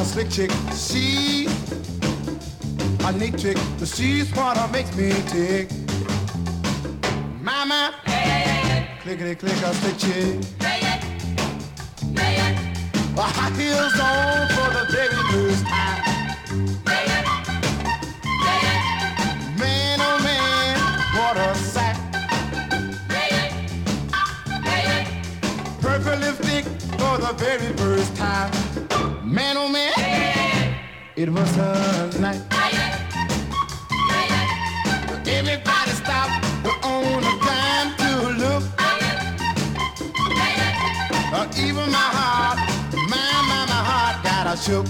a slick chick. She a neat chick, but she's what makes me tick. Mama, clickety click a slick chick. A high heels on for the very first time. Man, oh man, what a sack. Purple lipstick for the very first time. Man, oh man, it was a night. Everybody stopped We're on a dime to look. Uh, even my heart, my, my, my heart got a shook.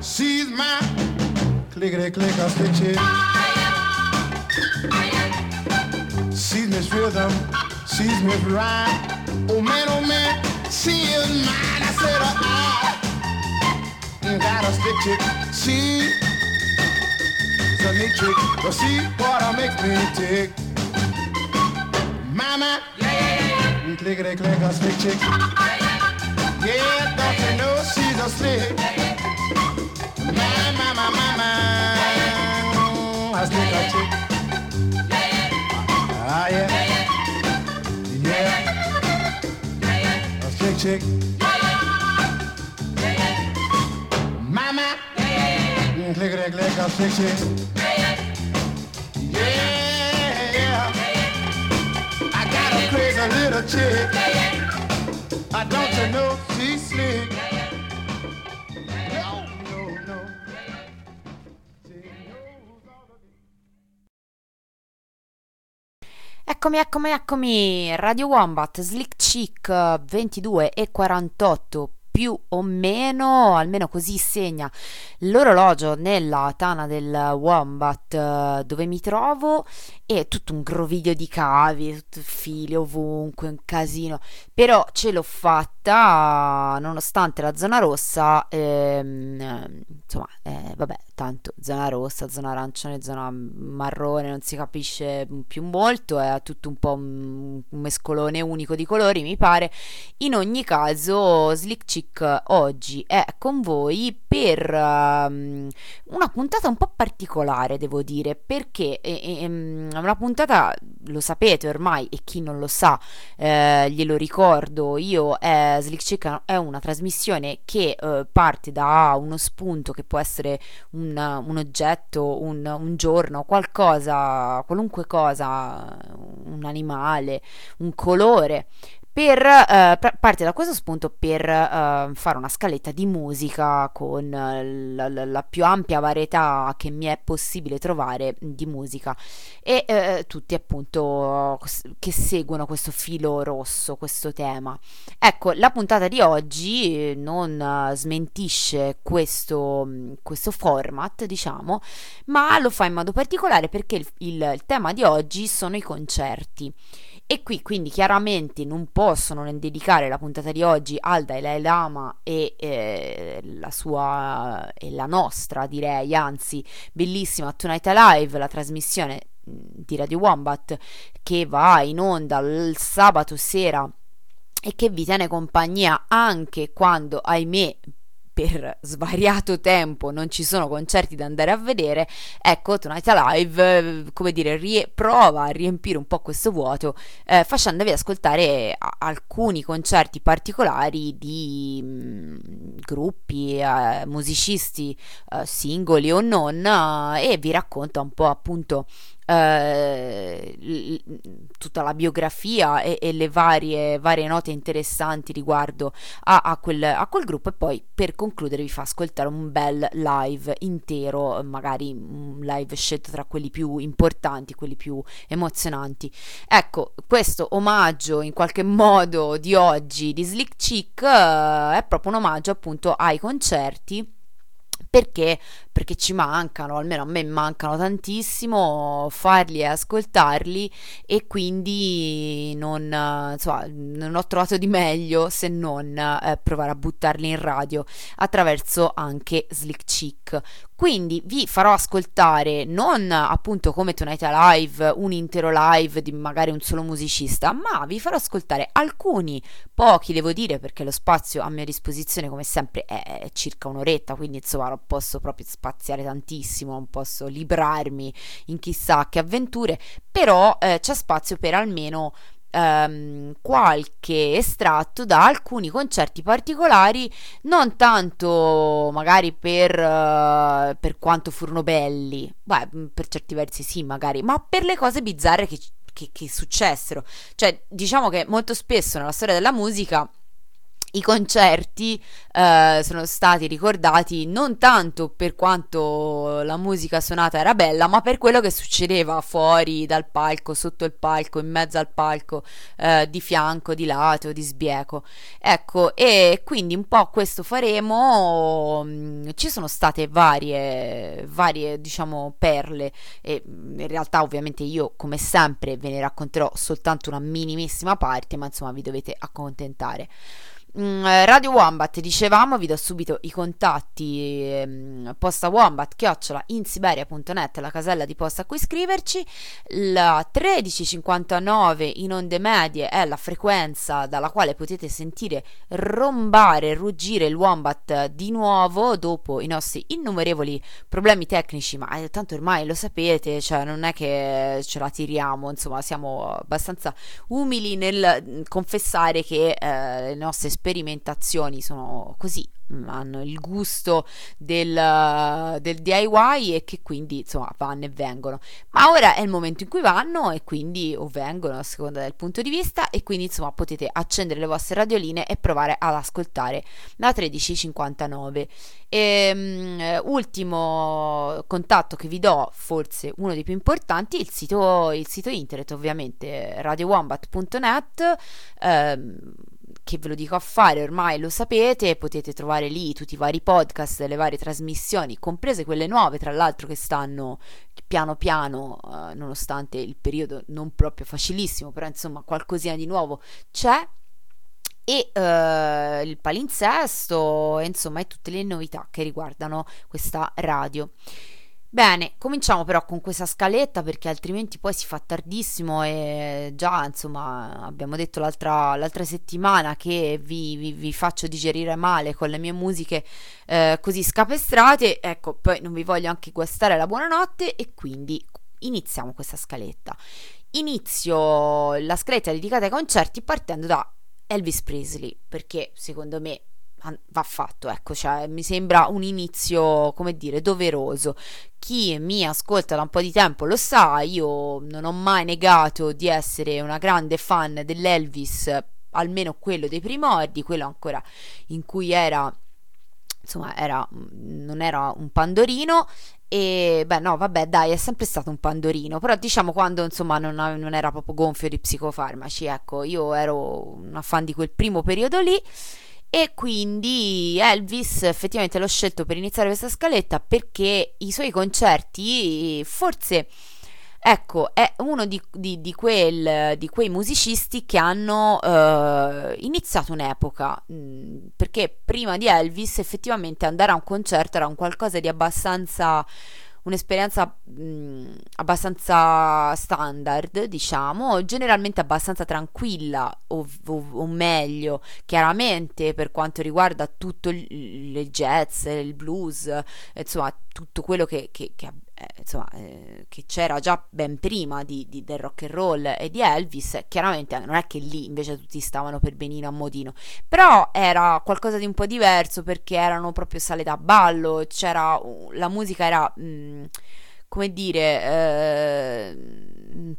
She's my clickety clicker stitches. She's Miss Rhythm, she's Miss Rhyme. Oh man, oh man, she is mine. I said, uh, I got a stick chick. She a neat trick, but she what makes me tick. Mama, yeah, clickety click a stick chick. Yeah, don't you know she's a slick? My, my, my, a slick a chick. Ah, yeah, yeah, a slick chick. Mama, clickety click a slick chick. Yeah, I got a crazy little chick. I don't you know she's slick. No, no, no. Eccomi, eccomi, eccomi, Radio Wombat, Slick Chick 22 e 48 più o meno, almeno così segna l'orologio nella tana del Wombat eh, dove mi trovo e tutto un groviglio di cavi, tutto fili ovunque, un casino, però ce l'ho fatta nonostante la zona rossa, ehm, insomma, eh, vabbè, tanto zona rossa, zona arancione, zona marrone, non si capisce più molto, è tutto un po' un, mescolone unico di colori, mi pare. In ogni caso, Slick Chick oggi è con voi per um, una puntata un po' particolare, devo dire, perché è, è, è una puntata, lo sapete ormai, e chi non lo sa, eh, glielo ricordo, io, eh, Slick Chick è una trasmissione che eh, parte da uno spunto che può essere un, un oggetto, un, un, giorno, qualcosa, qualunque cosa, un animale, un colore, per, eh, parte da questo spunto per eh, fare una scaletta di musica con la, la, la, più ampia varietà che mi è possibile trovare di musica e eh, tutti appunto che seguono questo filo rosso, questo tema. Ecco, la puntata di oggi non smentisce questo, questo format, diciamo, ma lo fa in modo particolare perché il, il, il tema di oggi sono i concerti. E qui quindi chiaramente non posso non dedicare la puntata di oggi al Dalai Lama e eh, la sua e la nostra direi, anzi bellissima Tonight Alive, la trasmissione di Radio Wombat che va in onda il sabato sera e che vi tiene compagnia anche quando, ahimè, per svariato tempo non ci sono concerti da andare a vedere, ecco Tonight Alive, eh, come dire, rie- prova a riempire un po' questo vuoto eh, facendovi ascoltare a- alcuni concerti particolari di mh, mm, gruppi, eh, musicisti eh, singoli o non eh, e vi racconta un po' appunto eh, tutta la biografia e, e le varie, varie, note interessanti riguardo a, a, quel, a, quel, gruppo e poi per concludere vi fa ascoltare un bel live intero, magari un live scelto tra quelli più importanti, quelli più emozionanti. Ecco, questo omaggio in qualche modo di oggi di Slick Chick eh, è proprio un omaggio appunto ai concerti perché? Perché ci mancano, almeno a me mancano tantissimo farli e ascoltarli e quindi non, insomma, non ho trovato di meglio se non eh, provare a buttarli in radio attraverso anche Slick Chick. Quindi vi farò ascoltare non appunto come Tonight Live, un intero live di magari un solo musicista, ma vi farò ascoltare alcuni, pochi devo dire, perché lo spazio a mia disposizione come sempre è circa un'oretta, quindi insomma non posso proprio spaziare tantissimo, non posso librarmi in chissà che avventure, però eh, c'è spazio per almeno ehm, qualche estratto da alcuni concerti particolari, non tanto magari per, uh, per quanto furono belli, beh, per certi versi sì, magari, ma per le cose bizzarre che, che, che successero. Cioè, diciamo che molto spesso nella storia della musica i concerti eh, sono stati ricordati non tanto per quanto la musica suonata era bella, ma per quello che succedeva fuori dal palco, sotto il palco, in mezzo al palco, eh, di fianco, di lato, di sbieco. Ecco, e quindi un po' questo faremo. Mm, ci sono state varie, varie, diciamo, perle e mm, in realtà ovviamente io, come sempre, ve ne racconterò soltanto una minimissima parte, ma insomma vi dovete accontentare. Mm, Radio Wombat, dicevamo, vi do subito i contatti ehm, posta wombat chiocciola insiberia.net, la casella di posta a cui scriverci. La 1359 in onde medie è la frequenza dalla quale potete sentire rombare, ruggire il Wombat di nuovo dopo i nostri innumerevoli problemi tecnici, ma eh, tanto ormai lo sapete, cioè non è che ce la tiriamo, insomma, siamo abbastanza umili nel mm, confessare che eh, le nostre sperimentazioni sono così Mm, hanno il gusto del, del, DIY e che quindi insomma vanno e vengono. Ma ora è il momento in cui vanno e quindi o vengono a seconda del punto di vista e quindi insomma potete accendere le vostre radioline e provare ad ascoltare la 1359 e, um, ultimo contatto che vi do forse uno dei più importanti il sito, il sito internet ovviamente radiowombat.net ehm, che ve lo dico a fare, ormai lo sapete, potete trovare lì tutti i vari podcast, le varie trasmissioni, comprese quelle nuove, tra l'altro che stanno piano piano, eh, nonostante il periodo non proprio facilissimo, però insomma qualcosina di nuovo c'è e uh, il palinsesto, insomma, e tutte le novità che riguardano questa radio. Bene, cominciamo però con questa scaletta perché altrimenti poi si fa tardissimo e già insomma abbiamo detto l'altra, l'altra settimana che vi, vi, vi, faccio digerire male con le mie musiche eh, così scapestrate, ecco poi non vi voglio anche guastare la buonanotte e quindi iniziamo questa scaletta. Inizio la scaletta dedicata ai concerti partendo da Elvis Presley perché secondo me va fatto, ecco, cioè, mi sembra un inizio, come dire, doveroso. Chi mi ascolta da un po' di tempo lo sa, io non ho mai negato di essere una grande fan dell'Elvis, almeno quello dei primordi, quello ancora in cui era insomma era, non era un pandorino e beh no vabbè dai è sempre stato un pandorino però diciamo quando insomma non, non era proprio gonfio di psicofarmaci ecco io ero una fan di quel primo periodo lì e quindi Elvis effettivamente l'ho scelto per iniziare questa scaletta perché i suoi concerti forse ecco è uno di, di, di, quel, di quei musicisti che hanno eh, iniziato un'epoca mm, perché prima di Elvis effettivamente andare a un concerto era un qualcosa di abbastanza un'esperienza mh, abbastanza standard, diciamo, generalmente abbastanza tranquilla, o, o, o, meglio, chiaramente per quanto riguarda tutto il, il jazz, il blues, insomma, tutto quello che, che, che eh, insomma, eh, che c'era già ben prima di, di, del rock and roll e di Elvis, chiaramente non è che lì invece tutti stavano per benino a modino, però era qualcosa di un po' diverso perché erano proprio sale da ballo, c'era la musica era mh, mm, come dire eh,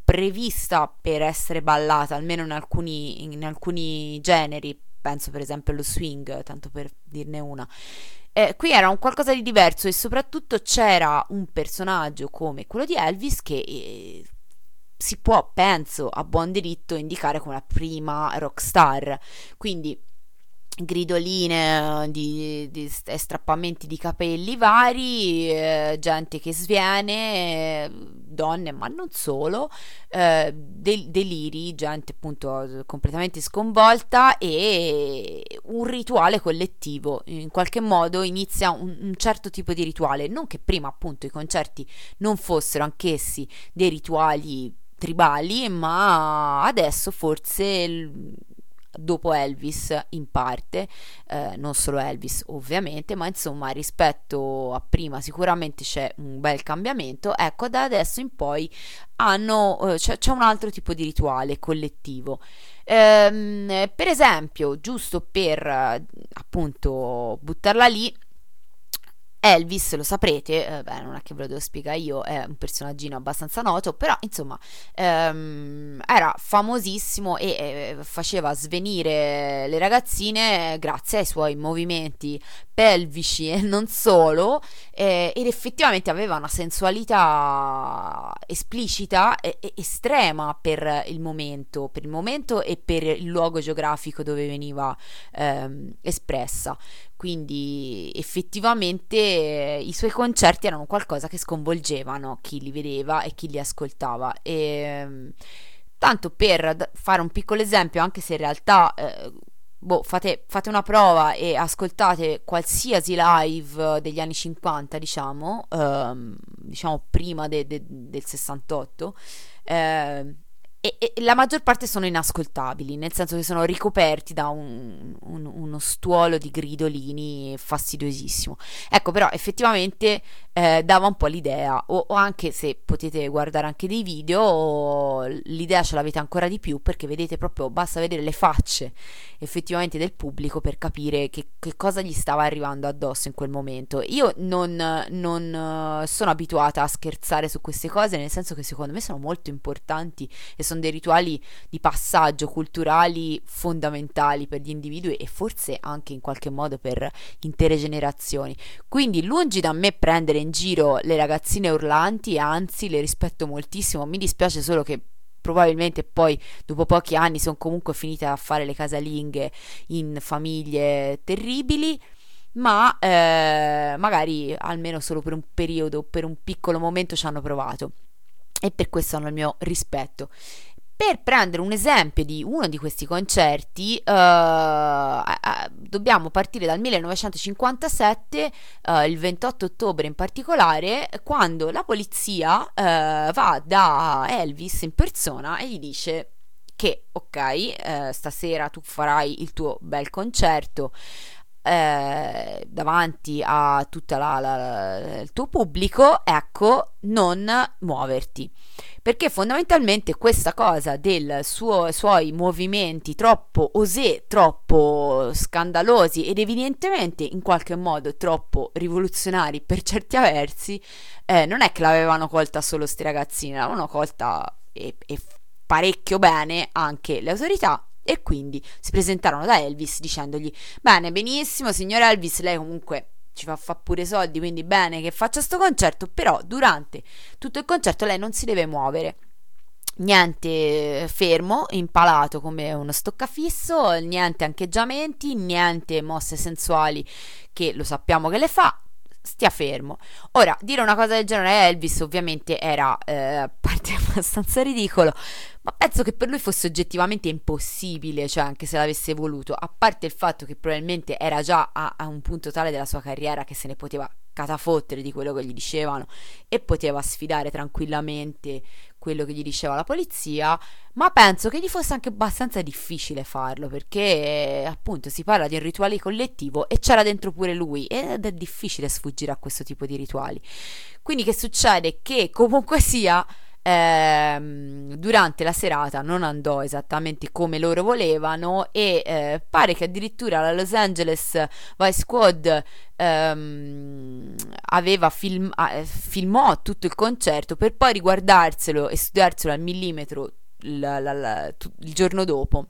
prevista per essere ballata, almeno in alcuni, in alcuni generi, penso per esempio allo swing, tanto per dirne una. Eh, qui era un qualcosa di diverso e soprattutto c'era un personaggio come quello di Elvis che eh, si può, penso, a buon diritto indicare come la prima rockstar. Quindi gridoline di, di, strappamenti di capelli vari, eh, gente che sviene, eh, donne ma non solo, eh, del, deliri, gente appunto completamente sconvolta e un rituale collettivo, in qualche modo inizia un, un certo tipo di rituale, non che prima appunto i concerti non fossero anch'essi dei rituali tribali, ma adesso forse dopo Elvis in parte, eh, non solo Elvis ovviamente, ma insomma rispetto a prima sicuramente c'è un bel cambiamento, ecco da adesso in poi hanno, eh, c'è, c'è, un altro tipo di rituale collettivo. Ehm, per esempio, giusto per appunto buttarla lì, Elvis, lo saprete, eh, beh, non è che ve lo devo spiegare io, è un personaggino abbastanza noto, però insomma ehm, era famosissimo e eh, faceva svenire le ragazzine grazie ai suoi movimenti pelvici e non solo, eh, ed effettivamente aveva una sensualità esplicita e, e estrema per il momento, per il momento e per il luogo geografico dove veniva ehm, espressa quindi effettivamente eh, i suoi concerti erano qualcosa che sconvolgevano chi li vedeva e chi li ascoltava. E, ehm, tanto per fare un piccolo esempio, anche se in realtà eh, boh, fate, fate, una prova e ascoltate qualsiasi live degli anni 50, diciamo, ehm, diciamo prima de, de, del 68. Eh, e, e, la maggior parte sono inascoltabili, nel senso che sono ricoperti da un, un, uno stuolo di gridolini fastidiosissimo. Ecco, però effettivamente eh, dava un po' l'idea, o, o, anche se potete guardare anche dei video, l'idea ce l'avete ancora di più perché vedete proprio, basta vedere le facce effettivamente del pubblico per capire che, che cosa gli stava arrivando addosso in quel momento. Io non, non sono abituata a scherzare su queste cose, nel senso che secondo me sono molto importanti e sono dei rituali di passaggio culturali fondamentali per gli individui e forse anche in qualche modo per intere generazioni. Quindi lungi da me prendere in giro le ragazzine urlanti, anzi le rispetto moltissimo, mi dispiace solo che probabilmente poi dopo pochi anni sono comunque finite a fare le casalinghe in famiglie terribili ma eh, magari almeno solo per un periodo, per un piccolo momento ci hanno provato e per questo hanno il mio rispetto. Per prendere un esempio di uno di questi concerti, eh, dobbiamo partire dal 1957, eh, il 28 ottobre in particolare, quando la polizia eh, va da Elvis in persona e gli dice che ok, eh, stasera tu farai il tuo bel concerto eh, davanti a tutto il tuo pubblico, ecco, non muoverti. Perché fondamentalmente questa cosa dei suoi movimenti troppo osè, troppo scandalosi ed evidentemente in qualche modo troppo rivoluzionari per certi versi, eh, non è che l'avevano colta solo sti ragazzini, l'avevano colta e, e parecchio bene anche le autorità e quindi si presentarono da Elvis dicendogli bene, benissimo, signor Elvis, lei comunque ci fa, fa pure soldi, quindi bene che faccia sto concerto, però durante tutto il concerto lei non si deve muovere. Niente fermo, impalato come uno stoccafisso, niente ancheggiamenti, niente mosse sensuali che lo sappiamo che le fa, stia fermo. Ora, dire una cosa del genere a Elvis ovviamente era eh, a parte abbastanza ridicolo, ma penso che per lui fosse oggettivamente impossibile, cioè anche se l'avesse voluto, a parte il fatto che probabilmente era già a, a un punto tale della sua carriera che se ne poteva catafottere di quello che gli dicevano e poteva sfidare tranquillamente quello che gli diceva la polizia, ma penso che gli fosse anche abbastanza difficile farlo perché appunto si parla di un rituale collettivo e c'era dentro pure lui ed è difficile sfuggire a questo tipo di rituali. Quindi che succede? Che comunque sia ehm, durante la serata non andò esattamente come loro volevano e eh, pare che addirittura la Los Angeles Vice Squad ehm, film, eh, filmò tutto il concerto per poi riguardarselo e studiarselo al millimetro la, la, la, il giorno dopo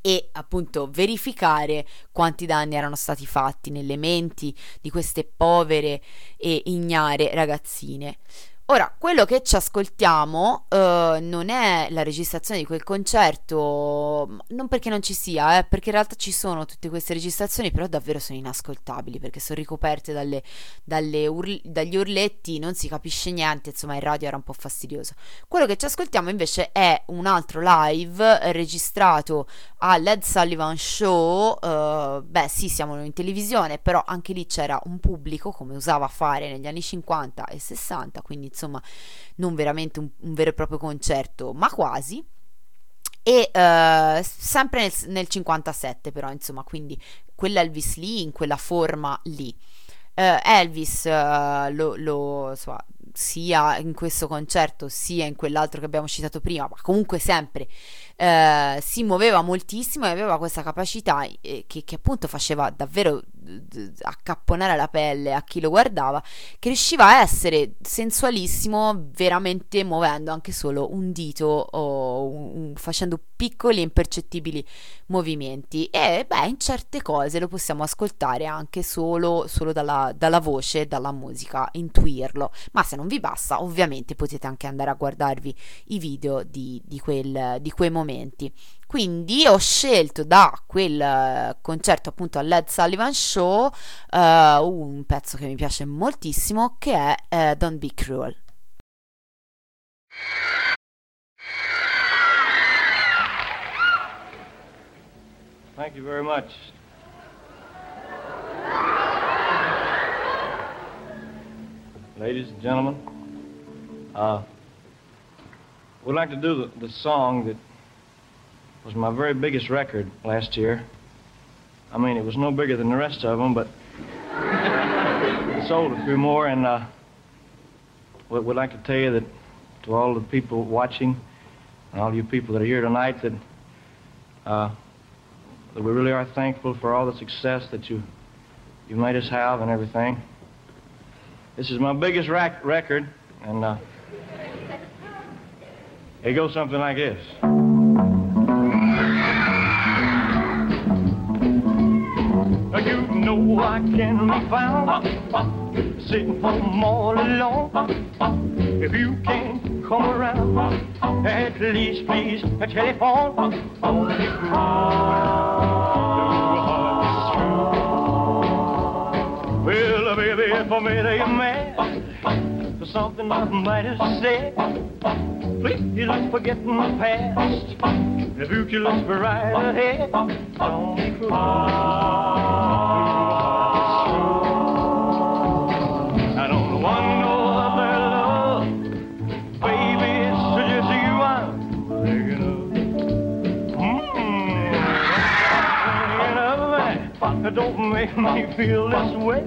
e appunto verificare quanti danni erano stati fatti nelle menti di queste povere e ignare ragazzine. Ora, quello che ci ascoltiamo uh, non è la registrazione di quel concerto, non perché non ci sia, eh, perché in realtà ci sono tutte queste registrazioni, però davvero sono inascoltabili perché sono ricoperte dalle, dalle url- dagli urletti, non si capisce niente, insomma il radio era un po' fastidioso. Quello che ci ascoltiamo invece è un altro live registrato al Led Sullivan Show, uh, beh sì siamo in televisione, però anche lì c'era un pubblico come usava fare negli anni 50 e 60, quindi insomma non veramente un, un vero e proprio concerto, ma quasi. E uh, sempre nel, nel 57 però, insomma, quindi quell'Elvis lì in quella forma lì. Uh, Elvis uh, lo, lo insomma, sia in questo concerto sia in quell'altro che abbiamo citato prima, ma comunque sempre si muoveva moltissimo e aveva questa capacità eh, che, che, appunto faceva davvero accapponare la pelle a chi lo guardava, che riusciva a essere sensualissimo veramente muovendo anche solo un dito o un, facendo piccoli e impercettibili movimenti e beh in certe cose lo possiamo ascoltare anche solo, solo dalla, dalla voce, dalla musica, intuirlo, ma se non vi basta ovviamente potete anche andare a guardarvi i video di, di, quel, di quei momenti. Quindi ho scelto da quel eh, concerto appunto al Led Sullivan Show uh, un pezzo che mi piace moltissimo che è uh, Don't Be Cruel. Thank you very much. Ladies and gentlemen, uh, we'd like to do the, the, song that was my very biggest record last year. I mean, it was no bigger than the rest of them, but it sold a few more, and uh, we'd like to tell you that to all the people watching, and all you people that are here tonight, that uh, that we really are thankful for all the success that you you made us have and everything. This is my biggest rac- record, and uh, it goes something like this. Know I can be found sitting home all alone. If you can't come around, at least please telephone. Only Well, baby, if I made you mad for something I might have said, please let's forget the past. The future looks right ahead. Don't be. Don't make me feel this way.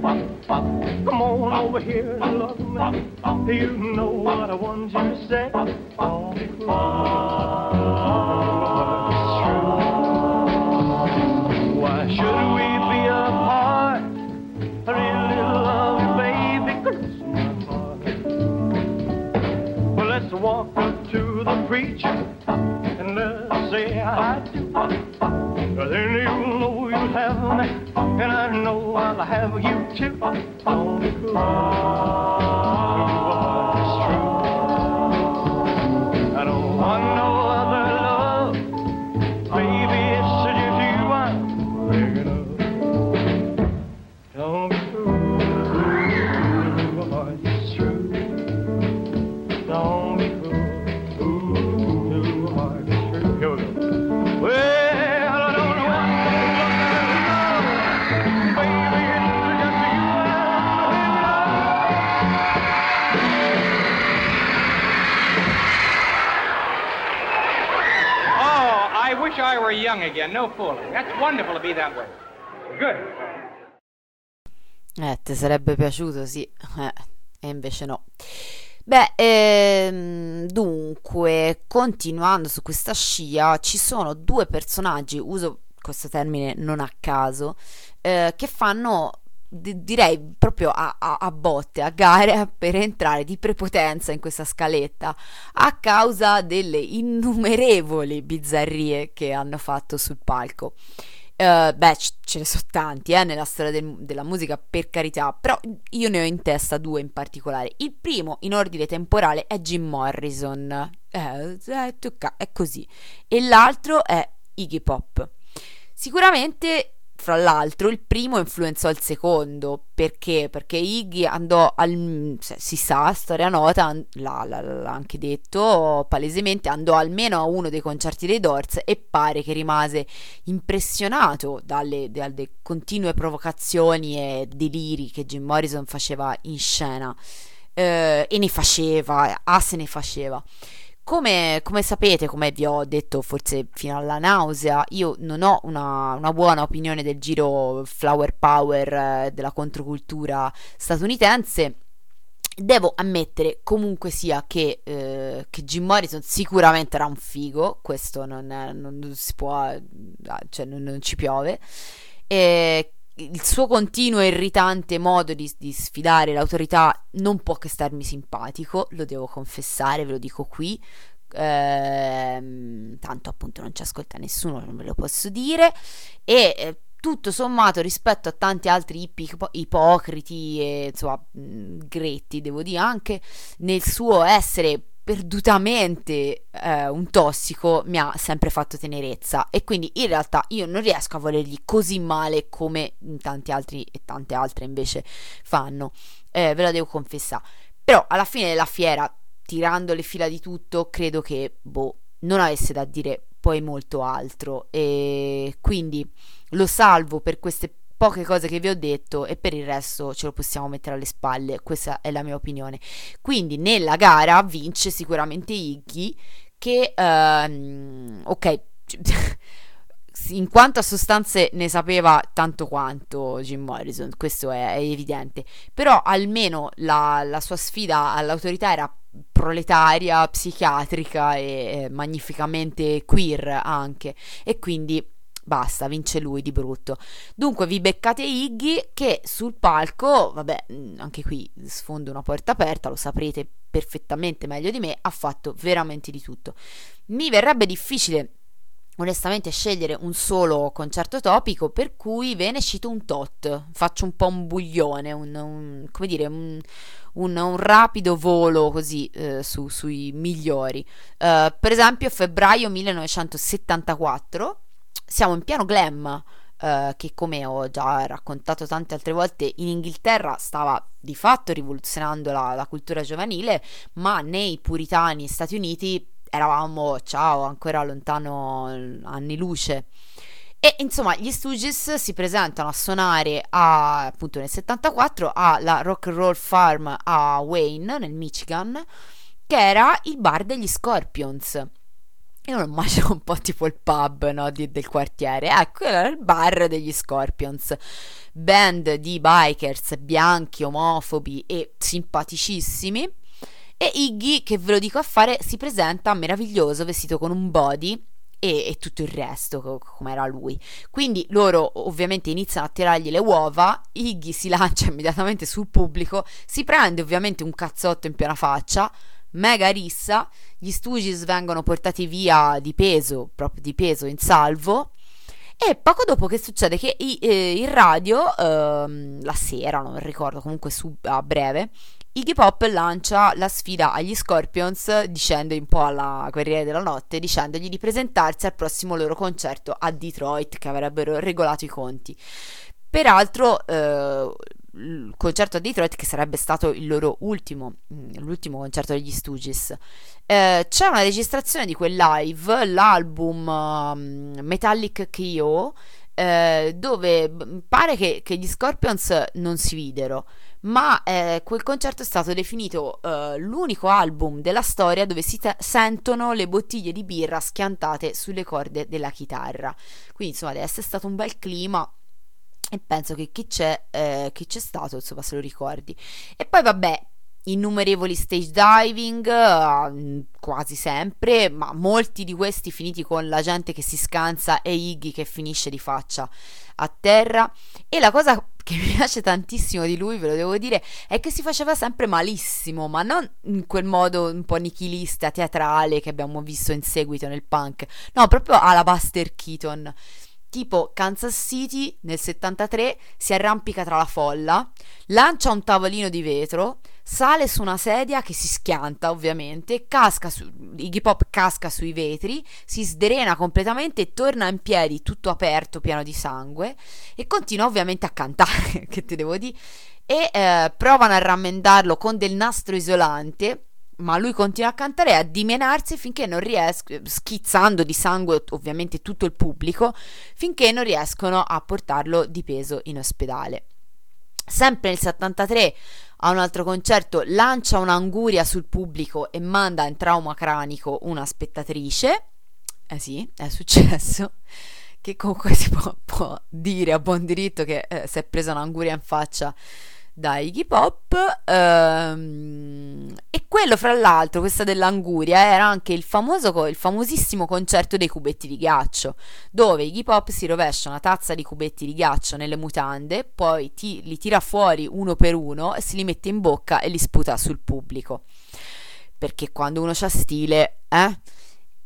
Come on over here and love me. You know what I want you to say. Be cruel. Why should we be apart? I really love you, baby. Cause well, let's walk up to the preacher say I do. Then you'll know you'll have me, and I know I'll have you too. Don't young again. No fooling. That's wonderful to be that way. Good. Eh, ti sarebbe piaciuto, sì, eh, e invece no. Beh, ehm, dunque, continuando su questa scia, ci sono due personaggi, uso questo termine non a caso, eh, che fanno, di- direi proprio a, a- a botte, a gare per entrare di prepotenza in questa scaletta, a causa delle innumerevoli bizzarrie che hanno fatto sul palco. Uh, beh, ce ne sono tanti eh, nella storia del- della musica, per carità, però io ne ho in testa due in particolare. Il primo, in ordine temporale, è Jim Morrison, eh, è così, e l'altro è Iggy Pop. Sicuramente fra l'altro, il primo influenzò il secondo. Perché? Perché Iggy andò al. si sa, storia nota, l'ha, l'ha, anche detto palesemente, andò almeno a uno dei concerti dei Doors e pare che rimase impressionato dalle, dalle continue provocazioni e deliri che Jim Morrison faceva in scena. Eh, e ne faceva, ah se ne faceva. Come, come, sapete, come vi ho detto forse fino alla nausea, io non ho una, una buona opinione del giro flower power eh, della controcultura statunitense. Devo ammettere comunque sia che, eh, che, Jim Morrison sicuramente era un figo, questo non, è, non si può, cioè non, non ci piove. E il suo continuo e irritante modo di, di, sfidare l'autorità non può che starmi simpatico, lo devo confessare, ve lo dico qui. Ehm, tanto appunto non ci ascolta nessuno, non ve lo posso dire. E eh, tutto sommato rispetto a tanti altri ipi, ipocriti e insomma gretti, devo dire anche nel suo essere perdutamente eh, un tossico mi ha sempre fatto tenerezza. E quindi in realtà io non riesco a volergli così male come tanti altri e tante altre invece fanno. Eh, ve la devo confessare. Però alla fine della fiera tirando le fila di tutto credo che boh non avesse da dire poi molto altro. E quindi lo salvo per queste poche cose che vi ho detto e per il resto ce lo possiamo mettere alle spalle, questa è la mia opinione. Quindi nella gara vince sicuramente Iggy che, uh, ok, in quanto a sostanze ne sapeva tanto quanto Jim Morrison, questo è, è evidente, però almeno la, la, sua sfida all'autorità era proletaria, psichiatrica e eh, magnificamente queer anche e quindi Basta, vince lui di brutto. Dunque vi beccate Iggy che sul palco, vabbè, mm, anche qui sfondo una porta aperta, lo saprete perfettamente meglio di me, ha fatto veramente di tutto. Mi verrebbe difficile onestamente scegliere un solo concerto topico per cui ve ne cito un tot faccio un po' un buglione un, un come dire un, un, un rapido volo così eh, su, sui migliori uh, per esempio febbraio 1974 siamo in piano glam, eh, che come ho già raccontato tante altre volte in Inghilterra stava di fatto rivoluzionando la, la cultura giovanile, ma nei puritani Stati Uniti eravamo, ciao, ancora lontano anni luce. E insomma, gli Stooges si presentano a suonare a, appunto nel 74 alla Rock and Roll Farm a Wayne, nel Michigan, che era il bar degli Scorpions. Io lo immagino un po' tipo il pub no, di, del quartiere. Ecco, era il bar degli Scorpions. Band di bikers bianchi, omofobi e simpaticissimi. E Iggy, che ve lo dico a fare, si presenta meraviglioso, vestito con un body e, e, tutto il resto, come era lui. Quindi loro ovviamente iniziano a tirargli le uova, Iggy si lancia immediatamente sul pubblico, si prende ovviamente un cazzotto in piena faccia, mega rissa, gli Stooges vengono portati via di peso, proprio di peso in salvo. E poco dopo che succede? Che i, eh, il radio, ehm, la sera, non ricordo, comunque su, a breve, Iggy Pop lancia la sfida agli Scorpions dicendo un po' alla Guerriera della Notte, dicendogli di presentarsi al prossimo loro concerto a Detroit che avrebbero regolato i conti. Peraltro eh, il concerto a Detroit che sarebbe stato il loro ultimo, mm, l'ultimo concerto degli Stooges. Eh, c'è una registrazione di quel live, l'album um, Metallic KO, eh, dove pare che, che, gli Scorpions non si videro, ma eh, quel concerto è stato definito eh, l'unico album della storia dove si te- sentono le bottiglie di birra schiantate sulle corde della chitarra. Quindi insomma deve essere stato un bel clima e penso che chi c'è, eh, chi c'è stato, insomma, se lo ricordi. E poi vabbè, innumerevoli stage diving, uh, quasi sempre, ma molti di questi finiti con la gente che si scansa e Iggy che finisce di faccia a terra. E la cosa che mi piace tantissimo di lui, ve lo devo dire, è che si faceva sempre malissimo, ma non in quel modo un po' nichilista, teatrale che abbiamo visto in seguito nel punk, no, proprio alla Buster Keaton tipo Kansas City nel 73 si arrampica tra la folla, lancia un tavolino di vetro, sale su una sedia che si schianta ovviamente, casca su, Iggy Pop casca sui vetri, si sdrena completamente e torna in piedi tutto aperto, pieno di sangue e continua ovviamente a cantare, che te devo dire, e eh, provano a rammendarlo con del nastro isolante ma lui continua a cantare e a dimenarsi finché non riescono, schizzando di sangue ovviamente tutto il pubblico, finché non riescono a portarlo di peso in ospedale. Sempre nel 73 a un altro concerto lancia un'anguria sul pubblico e manda in trauma cranico una spettatrice. Eh sì, è successo. Che comunque si può, può dire a buon diritto che eh, si è presa un'anguria in faccia da Iggy Pop ehm, e quello fra l'altro questa dell'anguria era anche il famoso il famosissimo concerto dei cubetti di ghiaccio dove Iggy Pop si rovescia una tazza di cubetti di ghiaccio nelle mutande poi ti, li tira fuori uno per uno e si li mette in bocca e li sputa sul pubblico. Perché quando uno c'ha stile eh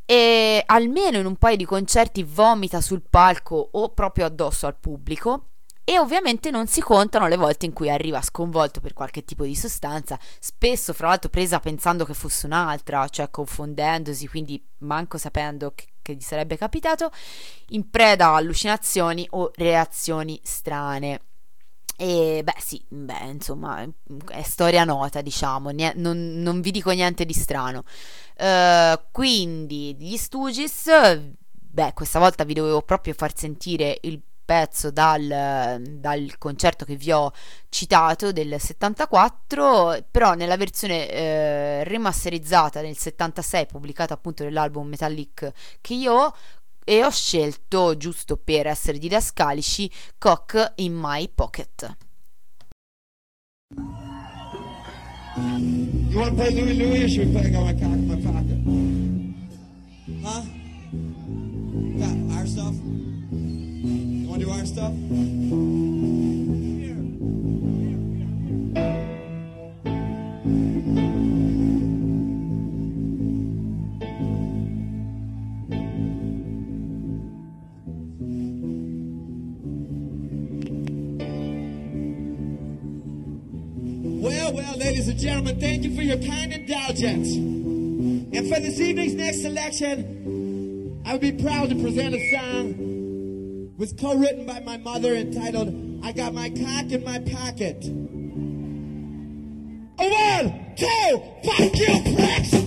e almeno in un paio di concerti vomita sul palco o proprio addosso al pubblico e ovviamente non si contano le volte in cui arriva sconvolto per qualche tipo di sostanza, spesso fra l'altro presa pensando che fosse un'altra, cioè confondendosi, quindi manco sapendo che, che gli sarebbe capitato, in preda a allucinazioni o reazioni strane. E beh, sì, beh, insomma, è storia nota, diciamo, nie- non, non, vi dico niente di strano. Uh, quindi, gli Stooges, beh, questa volta vi dovevo proprio far sentire il pezzo dal, dal, concerto che vi ho citato del 74, però nella versione eh, remasterizzata del 76, pubblicata appunto nell'album Metallic che io ho, e ho scelto, giusto per essere didascalici, Cock in My Pocket. You want to play Louis Louis or should we play Got My Cock in My Pocket? Huh? Got our stuff? Do our stuff? Well, well, ladies and gentlemen, thank you for your kind indulgence. And for this evening's next selection, I would be proud to present a song was co-written by my mother entitled I Got My Cock in My Pocket. A one, two, fuck you, pricks!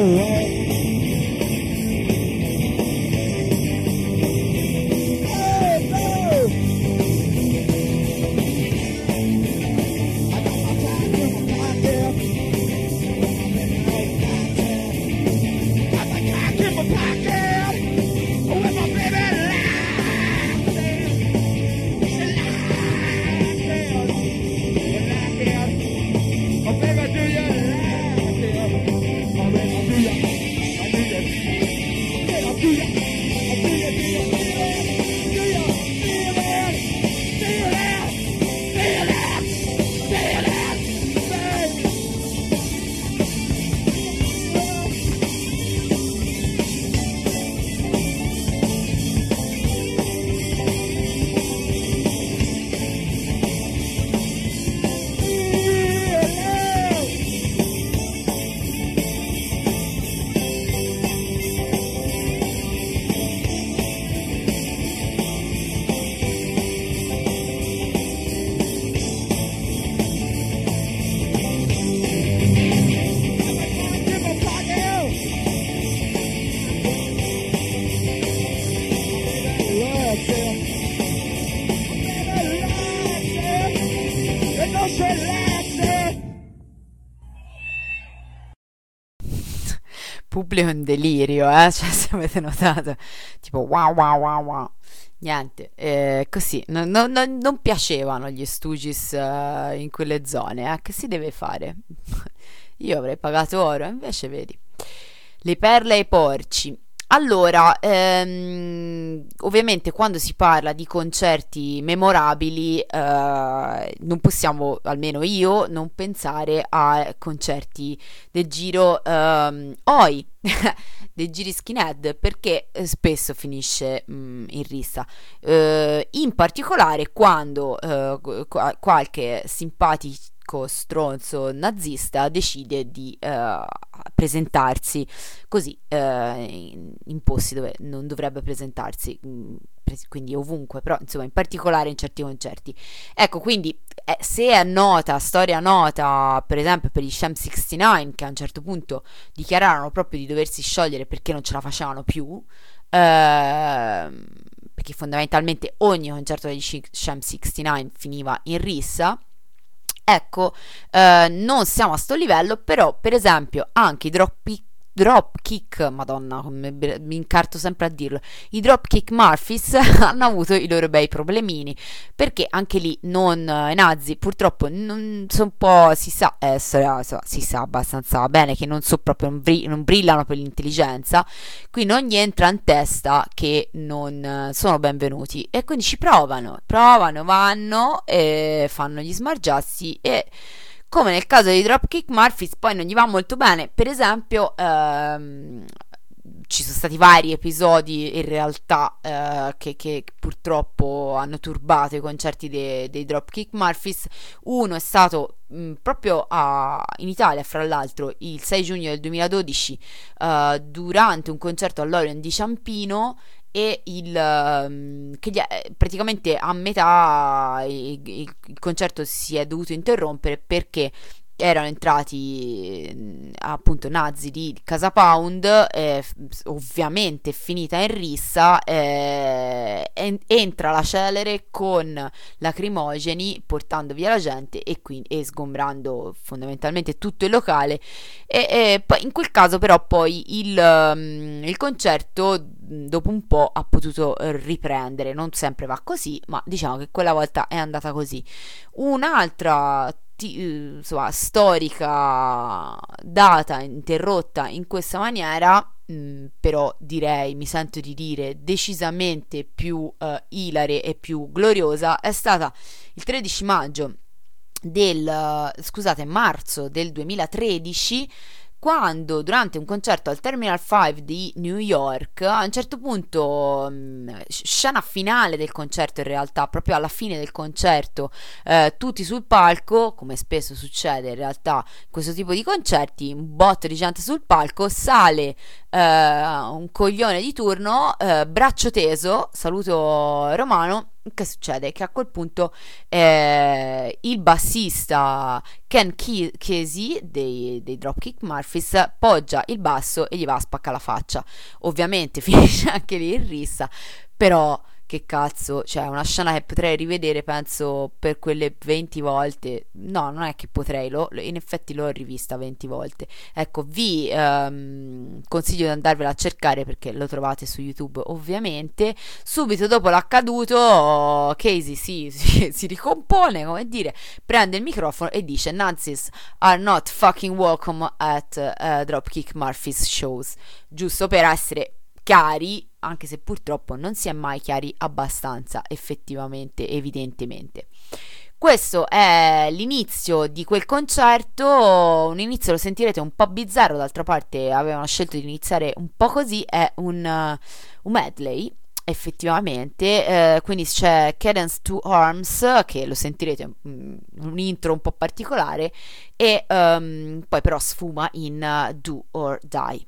Oh, pubblico in delirio, eh? Cioè, se avete notato, tipo wow wow wow wow. Niente, eh, così, no, no, no, non piacevano gli Stooges uh, in quelle zone, eh? Che si deve fare? Io avrei pagato oro, invece vedi. Le perle ai porci. Allora, ehm, ovviamente quando si parla di concerti memorabili, eh, non possiamo, almeno io, non pensare a concerti del giro ehm, OI, dei giri skinhead, perché eh, spesso finisce mh, mm, in rissa. Eh, in particolare quando eh, qualche simpatico stronzo nazista decide di uh, presentarsi così uh, in, posti dove non dovrebbe presentarsi mm, quindi ovunque però insomma in particolare in certi concerti. Ecco quindi eh, se è nota storia nota per esempio per gli Sham 69 che a un certo punto dichiararono proprio di doversi sciogliere perché non ce la facevano più eh, perché fondamentalmente ogni concerto degli Sham 69 finiva in rissa Ecco, eh, non siamo a sto livello, però per esempio anche i Dropkick, madonna, mi incarto sempre a dirlo, i Dropkick Murphys hanno avuto i loro bei problemini, perché anche lì non, eh, i nazi purtroppo non sono un po', si sa, eh, si sa abbastanza bene che non so proprio, non, bri- non brillano per l'intelligenza, qui non gli entra in testa che non eh, sono benvenuti e quindi ci provano, provano, vanno e fanno gli smargiassi e come nel caso di Dropkick Murphys poi non gli va molto bene, per esempio ehm, ci sono stati vari episodi in realtà eh, che, che, purtroppo hanno turbato i concerti dei, dei Dropkick Murphys. Uno è stato mh, proprio a, in Italia, fra l'altro, il 6 giugno del 2012, eh, durante un concerto all'Orion di Ciampino e il um, che gli, praticamente a metà il, il concerto si è dovuto interrompere perché erano entrati appunto nazi di Casa Pound, eh, ovviamente finita in rissa, eh, en- entra la celere con lacrimogeni portando via la gente e, quindi, e sgombrando fondamentalmente tutto il locale. E, e in quel caso però poi il, um, il concerto dopo un po' ha potuto riprendere, non sempre va così, ma diciamo che quella volta è andata così. Un'altra insomma, storica data interrotta in questa maniera, mh, mm, però direi, mi sento di dire, decisamente più uh, ilare e più gloriosa, è stata il 13 maggio del, scusate, marzo del 2013 quando durante un concerto al Terminal 5 di New York, a un certo punto, mm, scena finale del concerto in realtà, proprio alla fine del concerto, eh, tutti sul palco, come spesso succede in realtà in questo tipo di concerti, un botto di gente sul palco, sale eh, un coglione di turno, eh, braccio teso, saluto romano, che succede? Che a quel punto eh, il bassista Ken Casey dei, dei Dropkick Murphys poggia il basso e gli va a spaccare la faccia. Ovviamente finisce anche lì in rissa, però che cazzo, cioè una scena che potrei rivedere penso per quelle 20 volte, no non è che potrei, lo, in effetti l'ho rivista 20 volte, ecco vi um, consiglio di andarvela a cercare perché lo trovate su YouTube ovviamente, subito dopo l'accaduto Casey si, si, si ricompone come dire, prende il microfono e dice Nazis are not fucking welcome at uh, Dropkick Murphys shows, giusto per essere chiari, anche se purtroppo non si è mai chiari abbastanza effettivamente, evidentemente. Questo è l'inizio di quel concerto, un inizio lo sentirete un po' bizzarro, d'altra parte avevano scelto di iniziare un po' così, è un, uh, un medley effettivamente, eh, quindi c'è Cadence to Arms, che lo sentirete um, un intro un po' particolare, e um, poi però sfuma in uh, Do or Die.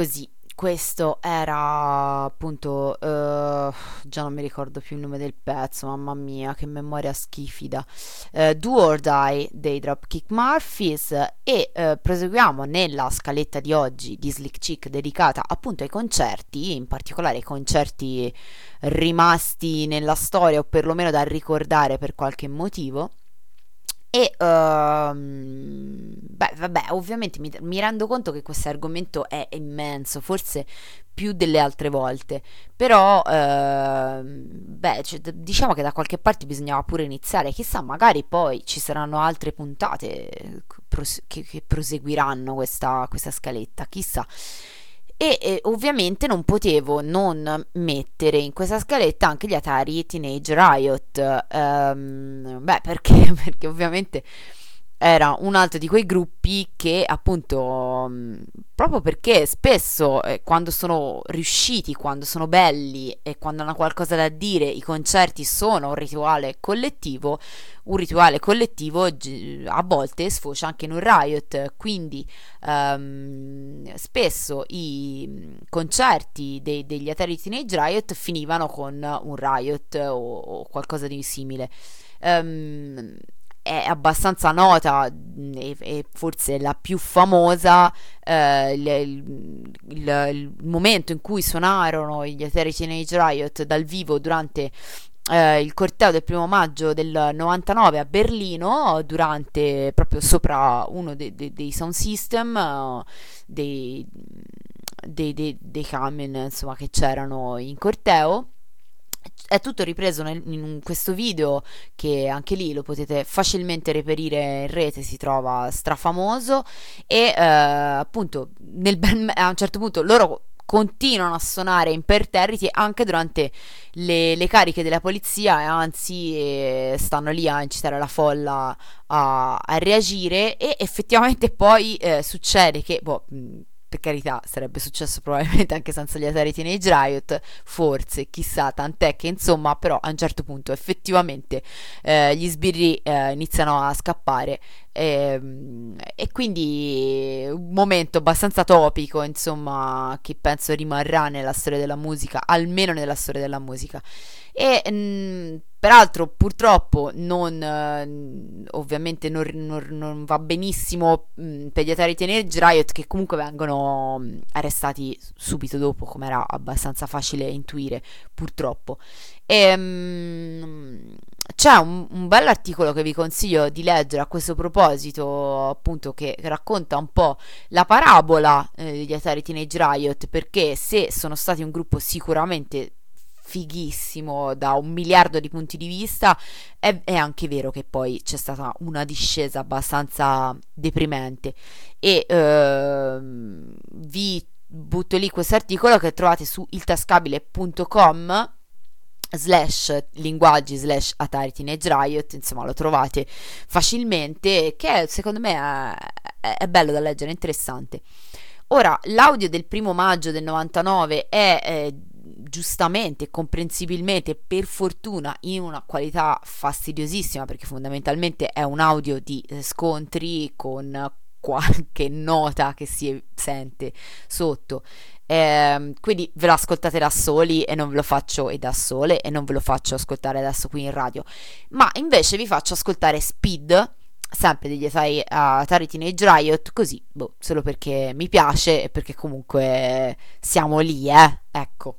Così. Questo era appunto uh, già non mi ricordo più il nome del pezzo mamma mia che memoria schifida uh, Do or Die dei Dropkick Murphys e uh, proseguiamo nella scaletta di oggi di Slick Chick dedicata appunto ai concerti in particolare ai concerti rimasti nella storia o perlomeno da ricordare per qualche motivo e uh, beh, vabbè, ovviamente mi, mi, rendo conto che questo argomento è immenso, forse più delle altre volte, però uh, beh, cioè, diciamo che da qualche parte bisognava pure iniziare, chissà, magari poi ci saranno altre puntate pros- che, che, proseguiranno questa, questa scaletta, chissà e eh, ovviamente non potevo non mettere in questa scaletta anche gli Atari Teenage Riot um, beh perché? Perché ovviamente era un altro di quei gruppi che appunto mm, proprio perché spesso eh, quando sono riusciti, quando sono belli e quando hanno qualcosa da dire, i concerti sono un rituale collettivo, un rituale collettivo a volte sfocia anche in un riot, quindi um, spesso i mm, concerti dei, degli Atari Teenage Riot finivano con un riot o, o qualcosa di simile. Um, è abbastanza nota e, e forse la più famosa eh, il, il, il, momento in cui suonarono gli Eteri Teenage Riot dal vivo durante eh, il corteo del primo maggio del 99 a Berlino durante proprio sopra uno de, de, dei sound system uh, dei, dei, dei, dei camion insomma che c'erano in corteo è tutto ripreso nel, in questo video che anche lì lo potete facilmente reperire in rete, si trova strafamoso e eh, appunto nel, a un certo punto loro continuano a suonare imperterriti anche durante le, le cariche della polizia e anzi eh, stanno lì a incitare la folla a, a reagire e effettivamente poi eh, succede che boh, per carità sarebbe successo probabilmente anche senza gli Atari Teenage Riot forse chissà tant'è che insomma però a un certo punto effettivamente eh, gli sbirri eh, iniziano a scappare e, ehm, e, quindi un momento abbastanza topico insomma che penso rimarrà nella storia della musica almeno nella storia della musica. E mh, mm, peraltro purtroppo non eh, ovviamente non, non, non, va benissimo mh, mm, per gli Atari Teenage Riot che comunque vengono mh, arrestati subito dopo come era abbastanza facile intuire purtroppo e, mh, c'è un, un bell'articolo che vi consiglio di leggere a questo proposito appunto che racconta un po' la parabola eh, degli Atari Teenage Riot perché se sono stati un gruppo sicuramente fighissimo da un miliardo di punti di vista, è, è, anche vero che poi c'è stata una discesa abbastanza deprimente. E ehm, vi butto lì questo articolo che trovate su iltascabile.com slash linguaggi slash Atari Teenage Riot insomma lo trovate facilmente che secondo me è, è bello da leggere, interessante. Ora l'audio del primo maggio del 99 è eh, giustamente comprensibilmente, per fortuna, in una qualità fastidiosissima, perché fondamentalmente è un audio di eh, scontri con qualche nota che si sente sotto. Eh, quindi ve lo ascoltate da soli e non ve lo faccio e da sole e non ve lo faccio ascoltare adesso qui in radio, ma invece vi faccio ascoltare Speed sempre degli Atari, uh, Atari Teenage Riot così, boh, solo perché mi piace e perché comunque siamo lì, eh, ecco.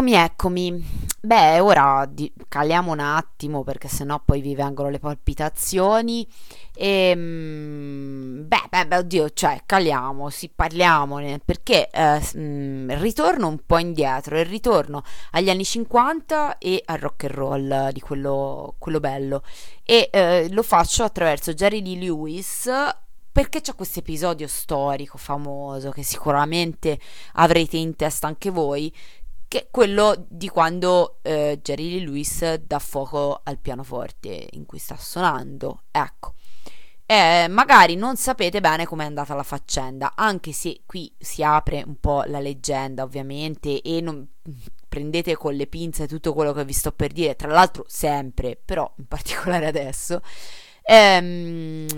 Eccomi, eccomi. Beh, ora di- caliamo un attimo perché sennò poi vi vengono le palpitazioni. E, mm, beh, beh, beh, oddio, cioè, caliamo, sì, parliamone perché eh, mm, ritorno un po' indietro e ritorno agli anni 50 e al rock and roll di quello, quello bello. E eh, lo faccio attraverso Jerry Lee Lewis perché c'è questo episodio storico famoso che sicuramente avrete in testa anche voi che è quello di quando eh, Jerry Lee Lewis dà fuoco al pianoforte in cui sta suonando. Ecco. Eh, magari non sapete bene com'è andata la faccenda, anche se qui si apre un po' la leggenda, ovviamente, e non prendete con le pinze tutto quello che vi sto per dire, tra l'altro sempre, però in particolare adesso. Ehm,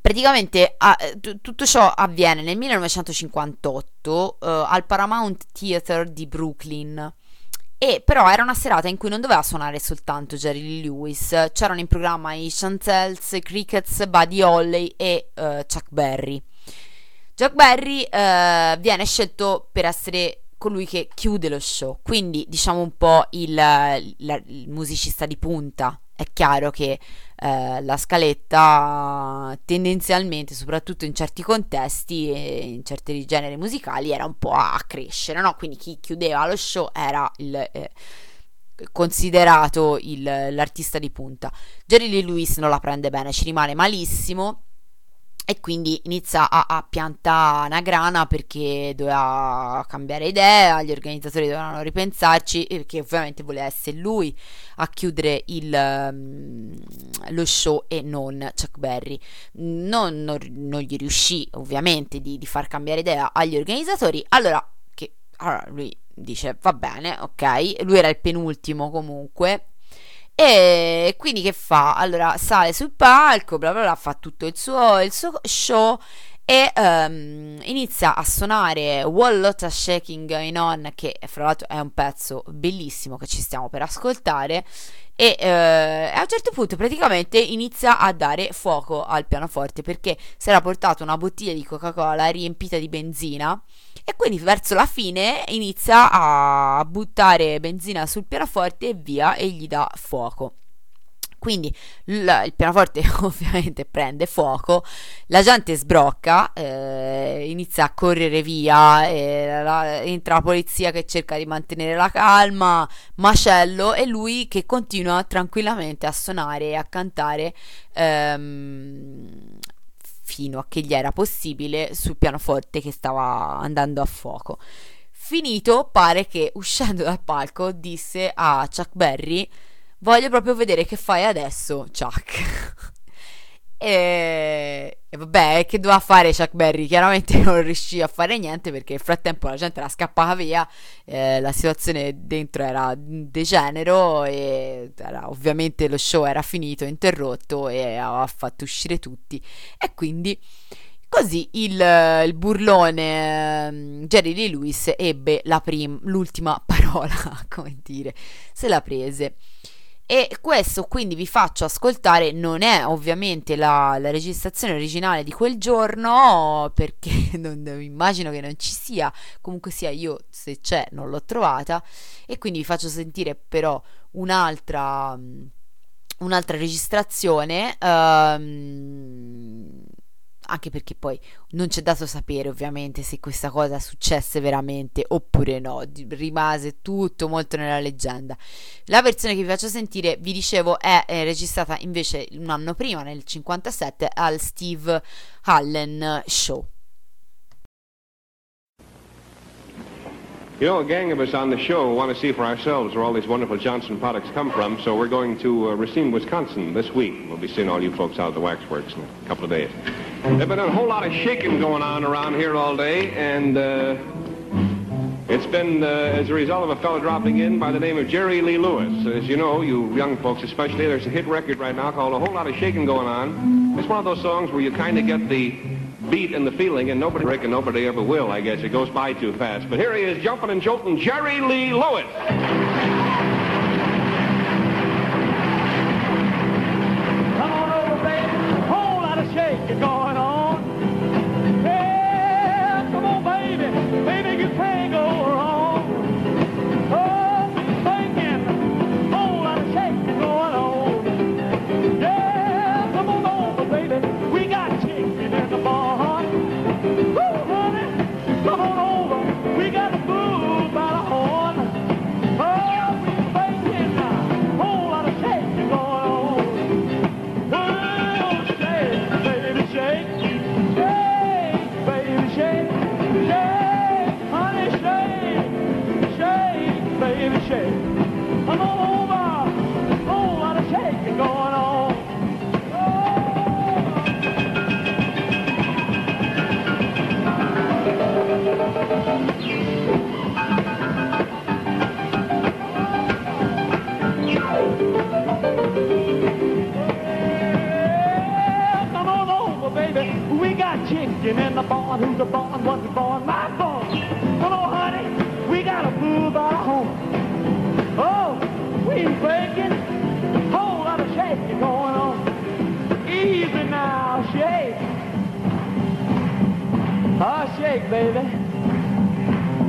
praticamente ah, t- tutto ciò avviene nel 1958 uh, eh, al Paramount Theater di Brooklyn. E però era una serata in cui non doveva suonare soltanto Jerry Lewis, c'erano in programma i Chantels, Crickets, Buddy Holly e uh, Chuck Berry. Chuck Berry uh, viene scelto per essere colui che chiude lo show, quindi diciamo un po' il, il, il musicista di punta è chiaro che eh, la scaletta tendenzialmente, soprattutto in certi contesti e in certi generi musicali, era un po' a crescere, no? Quindi chi chiudeva lo show era il, eh, considerato il, l'artista di punta. Jerry Lee Lewis non la prende bene, ci rimane malissimo e quindi inizia a, a piantare una grana perché doveva cambiare idea, gli organizzatori dovevano ripensarci perché ovviamente voleva essere lui a chiudere il, um, lo show e non Chuck Berry. Non, non, non gli riuscì ovviamente di, di, far cambiare idea agli organizzatori, allora, che, allora lui dice va bene, ok, lui era il penultimo comunque e quindi che fa? Allora sale sul palco, bla bla bla, fa tutto il suo, il suo show e um, inizia a suonare Wall Lotta Shaking Going On, che fra l'altro è un pezzo bellissimo che ci stiamo per ascoltare. E eh, a un certo punto praticamente inizia a dare fuoco al pianoforte perché si era portato una bottiglia di Coca-Cola riempita di benzina e quindi verso la fine inizia a buttare benzina sul pianoforte e via e gli dà fuoco. Quindi il, il pianoforte ovviamente prende fuoco, la gente sbrocca, eh, inizia a correre via, eh, la, entra la polizia che cerca di mantenere la calma, macello e lui che continua tranquillamente a suonare e a cantare ehm, fino a che gli era possibile sul pianoforte che stava andando a fuoco. Finito, pare che uscendo dal palco disse a Chuck Berry: Voglio proprio vedere che fai adesso, Chuck. E, e vabbè, che doveva fare Chuck Berry? Chiaramente non riuscì a fare niente perché nel frattempo la gente era scappata via, eh, la situazione dentro era degenero e era, ovviamente lo show era finito, interrotto e aveva fatto uscire tutti. E quindi così il, il burlone um, Jerry Lee Lewis ebbe prim- l'ultima parola, come dire, se la prese. E questo quindi vi faccio ascoltare, non è ovviamente la, la registrazione originale di quel giorno, perché non, immagino che non ci sia, comunque sia io se c'è non l'ho trovata, e quindi vi faccio sentire però un'altra, un'altra registrazione. Um, anche perché poi non c'è dato sapere ovviamente se questa cosa successe veramente oppure no, rimase tutto molto nella leggenda. La versione che vi faccio sentire, vi dicevo, è, è registrata invece un anno prima, nel 57, al Steve Allen Show. You know, a gang of us on the show want to see for ourselves where all these wonderful Johnson products come from, so we're going to uh, Racine, Wisconsin this week. We'll be seeing all you folks out at the waxworks in a couple of days. There's been a whole lot of shaking going on around here all day, and uh, it's been uh, as a result of a fellow dropping in by the name of Jerry Lee Lewis. As you know, you young folks especially, there's a hit record right now called A Whole Lot of Shaking Going On. It's one of those songs where you kind of get the beat in the feeling, and nobody reckon nobody ever will, I guess. It goes by too fast. But here he is, jumping and jolting, Jerry Lee Lewis. Chicken in the barn. Who's the barn? What's the barn? My barn. Come on, honey. We gotta move our home. Oh, we breaking. A whole lot of shaking going on. Easy now, shake. Oh, shake, baby.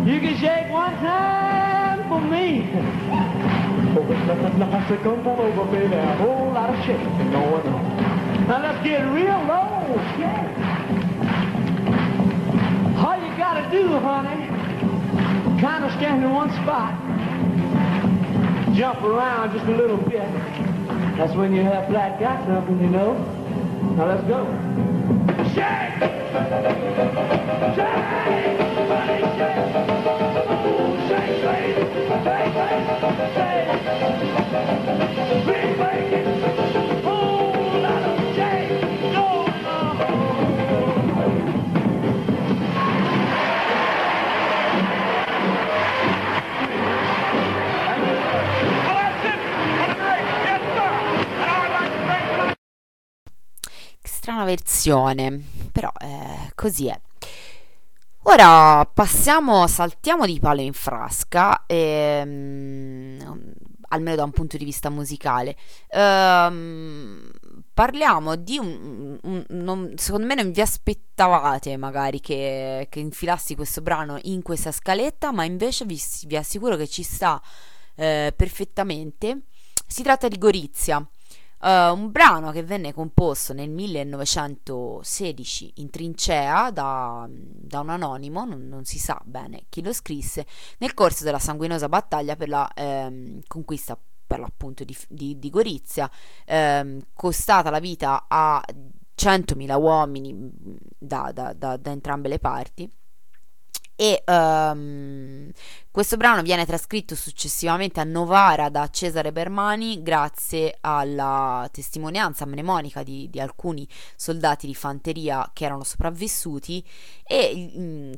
You can shake one time for me. Oh, now, so come on over, baby. A whole lot of shaking going on. Now let's get real low, shake. Do, honey, kind of stand in one spot. Jump around just a little bit. That's when you have black got something, you know. Now let's go. Shake! Shake! Honey, shake! Shake, shake! Shake, shake! Shake! Big bacon! Versione, però eh, così è. Ora passiamo, saltiamo di palo in frasca, ehm, almeno da un punto di vista musicale. Ehm, parliamo di un, un- non- secondo me non vi aspettavate magari che, che infilassi questo brano in questa scaletta, ma invece vi, vi assicuro che ci sta eh, perfettamente. Si tratta di Gorizia. Uh, un brano che venne composto nel 1916 in trincea da, da un anonimo, non, non si sa bene chi lo scrisse, nel corso della sanguinosa battaglia per la ehm, conquista per l'appunto di, di- di Gorizia, ehm, costata la vita a 100.000 uomini da, da- da- da entrambe le parti. E ehm, questo brano viene trascritto successivamente a Novara da Cesare Bermani grazie alla testimonianza mnemonica di, di alcuni soldati di fanteria che erano sopravvissuti e mm,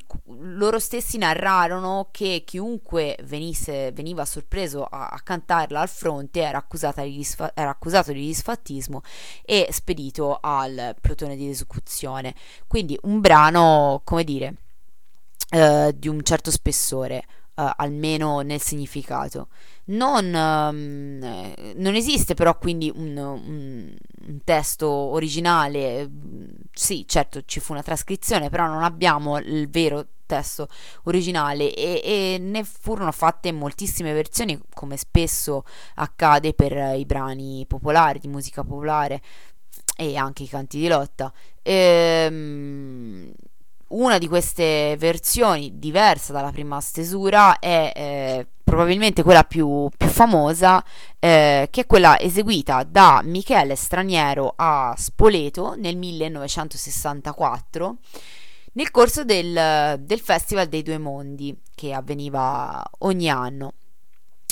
loro stessi narrarono che chiunque venisse, veniva sorpreso a, a cantarla al fronte era, di disfa- era accusato di disfattismo e spedito al plotone di esecuzione. Quindi un brano, come dire, eh, di un certo spessore, eh, almeno nel significato. Non, eh, non esiste però quindi un, un- un testo originale, mm, sì, certo ci fu una trascrizione, però non abbiamo il vero testo originale e, e ne furono fatte moltissime versioni, come spesso accade per i brani popolari, di musica popolare e anche i canti di lotta. Ehm, una di queste versioni, diversa dalla prima stesura, è eh, probabilmente quella più, più famosa, eh, che è quella eseguita da Michele Straniero a Spoleto nel 1964 nel corso del, del Festival dei Due Mondi che avveniva ogni anno.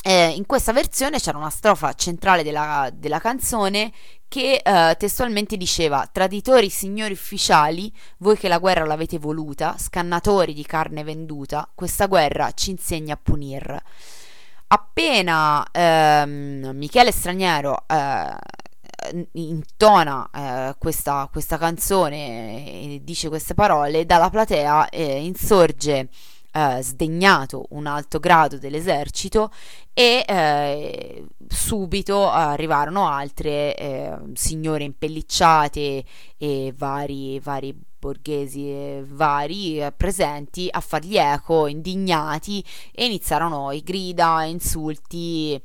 Eh, in questa versione c'era una strofa centrale della, della canzone che eh, testualmente diceva Traditori signori ufficiali, voi che la guerra l'avete voluta, scannatori di carne venduta, questa guerra ci insegna a punir. Appena ehm, Michele Straniero eh, intona eh, questa, questa canzone e dice queste parole, dalla platea eh, insorge eh, sdegnato un alto grado dell'esercito e eh, subito arrivarono altre eh, signore impellicciate e vari, vari borghesi vari eh, presenti a fargli eco, indignati, e iniziarono i grida, insulti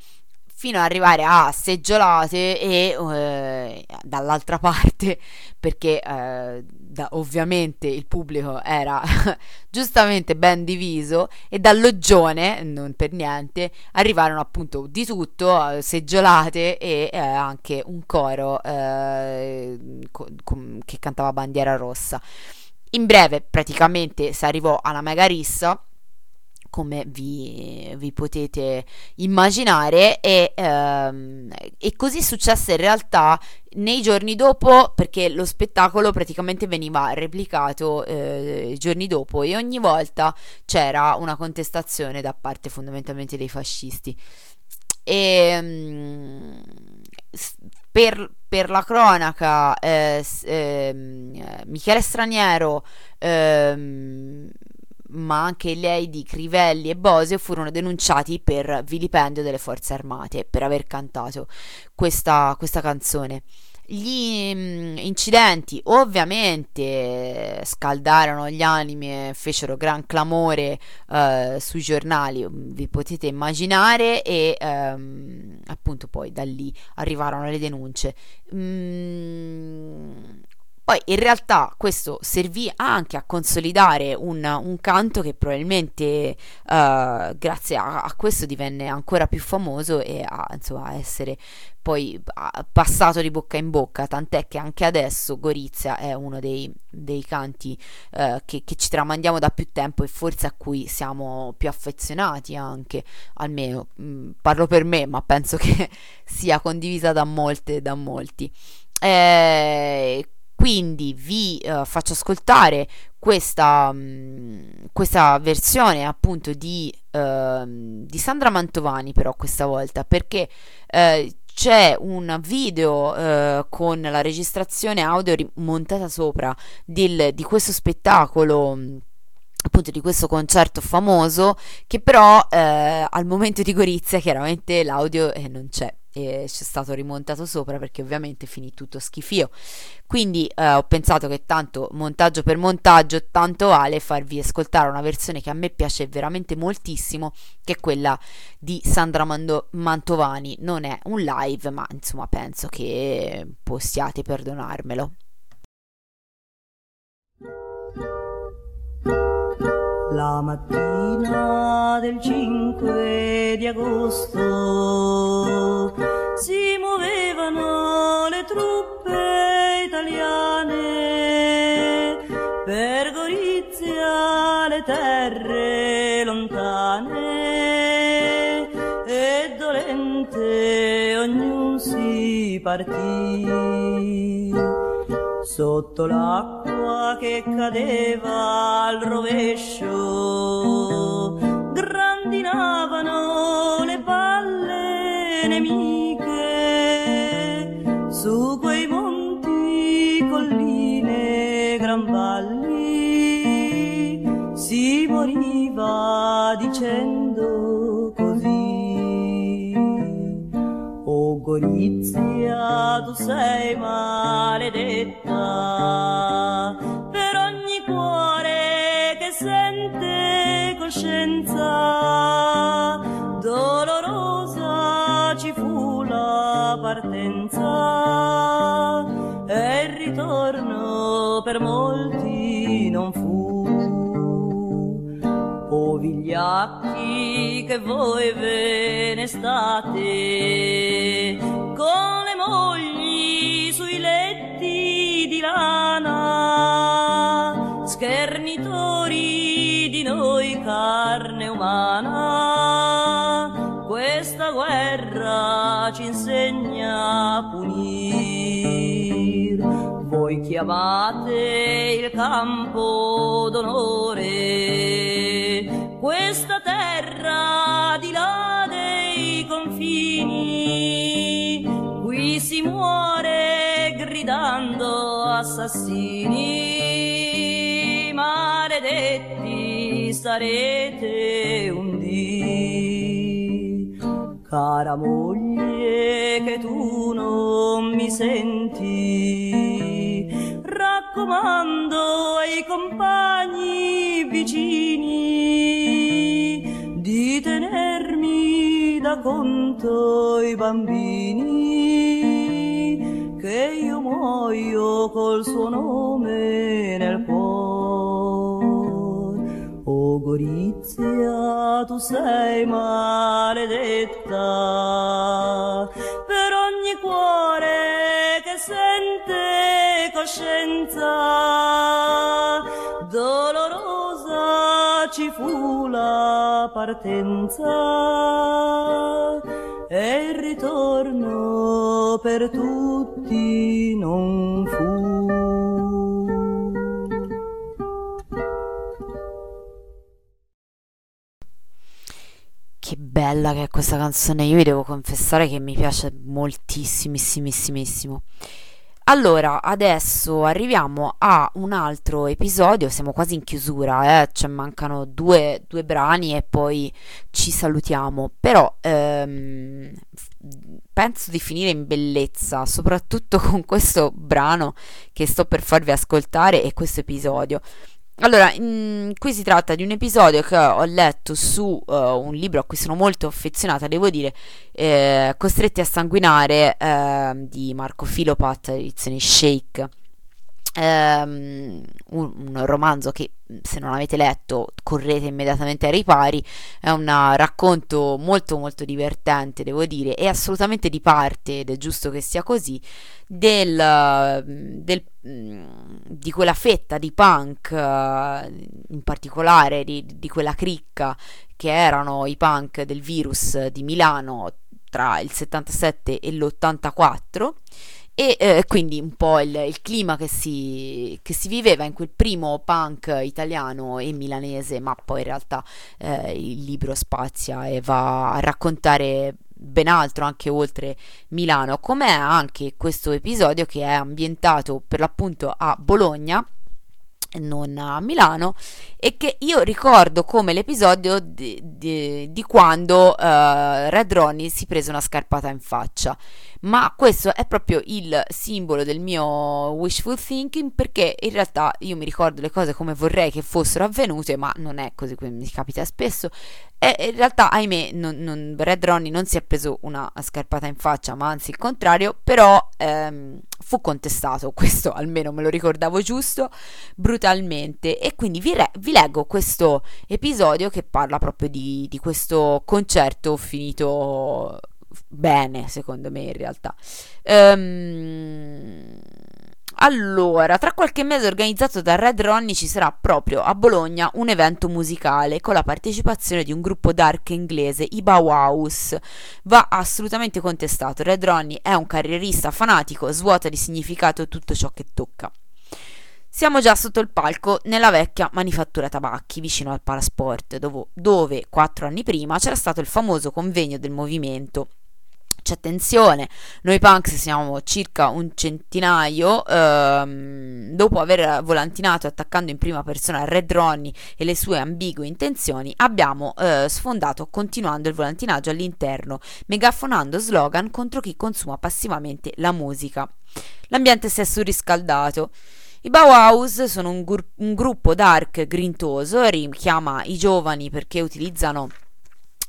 fino ad arrivare a seggiolate e eh, dall'altra parte perché eh, da- ovviamente il pubblico era giustamente ben diviso e dal loggione non per niente arrivarono appunto di tutto eh, seggiolate e eh, anche un coro eh, co- com- che cantava bandiera rossa. In breve praticamente si arrivò alla mega rissa come vi, vi potete immaginare e, ehm, e così successe in realtà nei giorni dopo perché lo spettacolo praticamente veniva replicato eh, giorni dopo e ogni volta c'era una contestazione da parte fondamentalmente dei fascisti. E um, per, per, la cronaca eh, eh, Michele Straniero ehm, ma anche lei di Crivelli e Bosio furono denunciati per vilipendio delle forze armate per aver cantato questa, questa canzone. Gli mm, incidenti ovviamente scaldarono gli animi fecero gran clamore eh, sui giornali, vi potete immaginare, e ehm, appunto poi da lì arrivarono le denunce. Mm, poi in realtà questo servì anche a consolidare un, un canto che probabilmente uh, grazie a, a, questo divenne ancora più famoso e a insomma, essere poi passato di bocca in bocca, tant'è che anche adesso Gorizia è uno dei, dei canti uh, che, che, ci tramandiamo da più tempo e forse a cui siamo più affezionati anche, almeno mh, mm, parlo per me, ma penso che sia condivisa da molte, da molti. Eh, quindi vi uh, faccio ascoltare questa, um, questa, versione appunto di, uh, di, Sandra Mantovani però questa volta perché uh, c'è un video eh, con la registrazione audio montata sopra del, di questo spettacolo appunto di questo concerto famoso che però al momento di Gorizia chiaramente l'audio eh, non c'è e c'è stato rimontato sopra perché ovviamente finì tutto schifio. Quindi eh, ho pensato che tanto montaggio per montaggio tanto vale farvi ascoltare una versione che a me piace veramente moltissimo, che è quella di Sandra Mando- Mantovani. Non è un live, ma insomma penso che possiate perdonarmelo. La mattina del 5 di agosto. Si muovevano le truppe italiane per Gorizia, le terre lontane e dolente ognuno si partì. Sotto l'acqua che cadeva al rovescio, grandinavano le palle nemiche su quei monti, colline, gran valli, si moriva dicendo Gorizia, tu sei maledetta coscienza. Dolorosa ci fu la partenza e il ritorno per molti non fu. O vigliacchi che voi ve ne state con le mogli sui letti di lana, carne umana, questa guerra ci insegna a punir. Voi chiamate il campo d'onore, questa terra di là dei confini, qui si muore gridando assassini, maledetti sarete un dì. Cara moglie che tu non mi senti, raccomando ai compagni vicini di tenermi da conto i bambini che io muoio col suo nome nel cuore. Gorizia, tu sei maledetta per ogni cuore che sente coscienza. Dolorosa ci fu la partenza e il ritorno per tutti non fu. Bella che è questa canzone, io vi devo confessare che mi piace moltissimissimissimo. Allora, adesso arriviamo a un altro episodio, siamo quasi in chiusura, eh? cioè mancano due, due brani e poi ci salutiamo, però ehm, penso di finire in bellezza, soprattutto con questo brano che sto per farvi ascoltare e questo episodio. Allora, in, qui si tratta di un episodio che ho letto su uh, un libro a cui sono molto affezionata, devo dire, eh, Costretti a sanguinare eh, di Marco Filopat, edizione Shake. Um, un, romanzo che se non avete letto correte immediatamente ai ripari. È un racconto molto molto divertente devo dire e assolutamente di parte ed è giusto che sia così del, del, di quella fetta di punk in particolare di, di quella cricca che erano i punk del virus di Milano tra il 77 e l'84 e eh, quindi un po' il, il clima che si, che si, viveva in quel primo punk italiano e milanese, ma poi in realtà eh, il libro spazia e va a raccontare ben altro anche oltre Milano, com'è anche questo episodio che è ambientato per l'appunto a Bologna non a Milano e che io ricordo come l'episodio di, di, di quando uh, Red Ronnie si prese una scarpata in faccia ma questo è proprio il simbolo del mio wishful thinking perché in realtà io mi ricordo le cose come vorrei che fossero avvenute, ma non è così come mi capita spesso. E in realtà, ahimè, non, non, Red Ronnie non si è preso una scarpata in faccia, ma anzi il contrario, però ehm, fu contestato, questo almeno me lo ricordavo giusto, brutalmente. E quindi vi, re- vi leggo questo episodio che parla proprio di, di questo concerto finito bene, secondo me in realtà. Um, allora, tra qualche mese organizzato da Red Ronnie ci sarà proprio a Bologna un evento musicale con la partecipazione di un gruppo dark inglese, i Bauhaus. Va assolutamente contestato. Red Ronnie è un carrierista fanatico, svuota di significato tutto ciò che tocca. Siamo già sotto il palco nella vecchia manifattura tabacchi vicino al Palasport, dove, dove quattro anni prima c'era stato il famoso convegno del movimento c'è attenzione, noi punks siamo circa un centinaio, ehm, dopo aver volantinato attaccando in prima persona Red Ronnie e le sue ambigue intenzioni, abbiamo eh, sfondato continuando il volantinaggio all'interno, megafonando slogan contro chi consuma passivamente la musica. L'ambiente si è surriscaldato. I Bauhaus sono un, gru- un gruppo dark grintoso, richiama i giovani perché utilizzano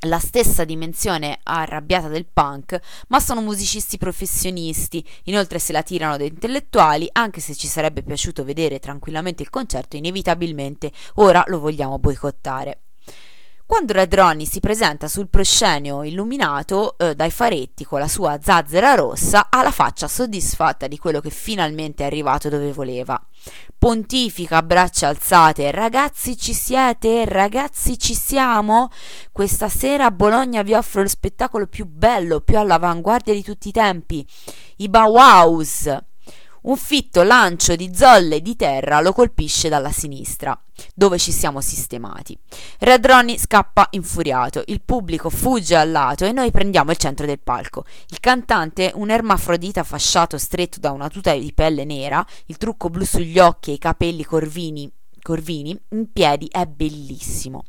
la stessa dimensione arrabbiata del punk, ma sono musicisti professionisti, inoltre se la tirano da intellettuali, anche se ci sarebbe piaciuto vedere tranquillamente il concerto, inevitabilmente ora lo vogliamo boicottare. Quando Red Ronnie si presenta sul proscenio illuminato eh, dai faretti con la sua zazzera rossa, ha la faccia soddisfatta di quello che finalmente è arrivato dove voleva. Pontifica a braccia alzate: Ragazzi, ci siete? Ragazzi, ci siamo? Questa sera a Bologna vi offro lo spettacolo più bello, più all'avanguardia di tutti i tempi. I Bauhaus. Un fitto lancio di zolle di terra lo colpisce dalla sinistra, dove ci siamo sistemati. Red Ronnie scappa infuriato, il pubblico fugge al lato e noi prendiamo il centro del palco. Il cantante, un ermafrodita fasciato stretto da una tuta di pelle nera, il trucco blu sugli occhi e i capelli corvini, corvini in piedi, è bellissimo.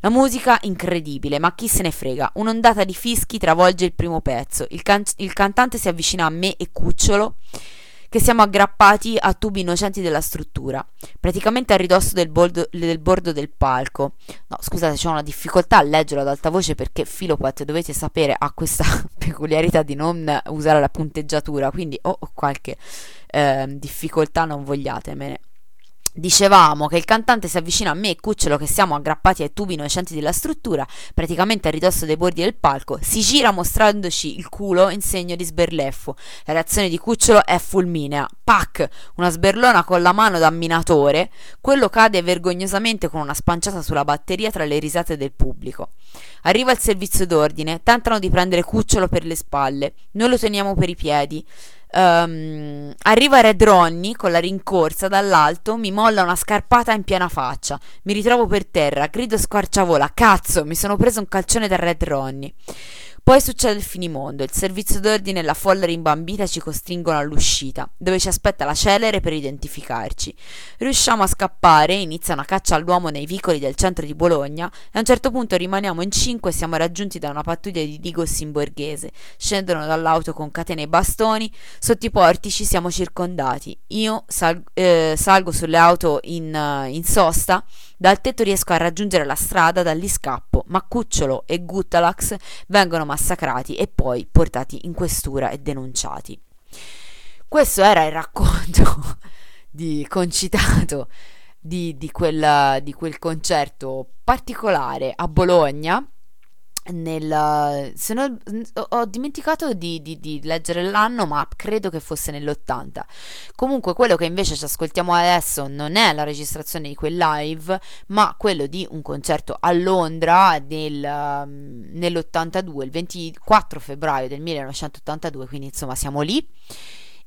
La musica incredibile, ma chi se ne frega. Un'ondata di fischi travolge il primo pezzo. Il, can- il cantante si avvicina a me e Cucciolo che siamo aggrappati a tubi innocenti della struttura, praticamente a ridosso del, boldo, del bordo del palco. No, scusate, c'è una difficoltà a leggerlo ad alta voce perché Filopat, dovete sapere, ha questa peculiarità di non usare la punteggiatura, quindi ho qualche eh, difficoltà, non vogliatemene. Dicevamo che il cantante si avvicina a me e Cucciolo che siamo aggrappati ai tubi innocenti della struttura, praticamente a ridosso dei bordi del palco, si gira mostrandoci il culo in segno di sberleffo. La reazione di Cucciolo è fulminea. Pac! Una sberlona con la mano da minatore. Quello cade vergognosamente con una spanciata sulla batteria tra le risate del pubblico. Arriva il servizio d'ordine, tentano di prendere Cucciolo per le spalle. Noi lo teniamo per i piedi. Um, arriva Red Ronnie con la rincorsa dall'alto, mi molla una scarpata in piena faccia. Mi ritrovo per terra, grido squarciavola. Cazzo, mi sono preso un calcione da Red Ronnie. Poi succede il finimondo, il servizio d'ordine e la folla rimbambita ci costringono all'uscita, dove ci aspetta la celere per identificarci. Riusciamo a scappare, inizia una caccia all'uomo nei vicoli del centro di Bologna e a un certo punto rimaniamo in cinque e siamo raggiunti da una pattuglia di digos in borghese. Scendono dall'auto con catene e bastoni, sotto i portici siamo circondati. Io sal- eh, salgo sulle auto in, uh, in sosta dal tetto riesco a raggiungere la strada, da scappo, ma Cucciolo e Guttalax vengono massacrati e poi portati in questura e denunciati. Questo era il racconto di concitato di, di, quel, di quel concerto particolare a Bologna nel, se no, ho dimenticato di, di, di, leggere l'anno, ma credo che fosse nell'80. Comunque, quello che invece ci ascoltiamo adesso non è la registrazione di quel live, ma quello di un concerto a Londra nel, nell'82, il 24 febbraio del 1982, quindi insomma siamo lì.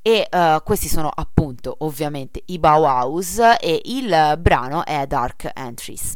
E uh, questi sono appunto ovviamente i Bauhaus e il brano è Dark Entries.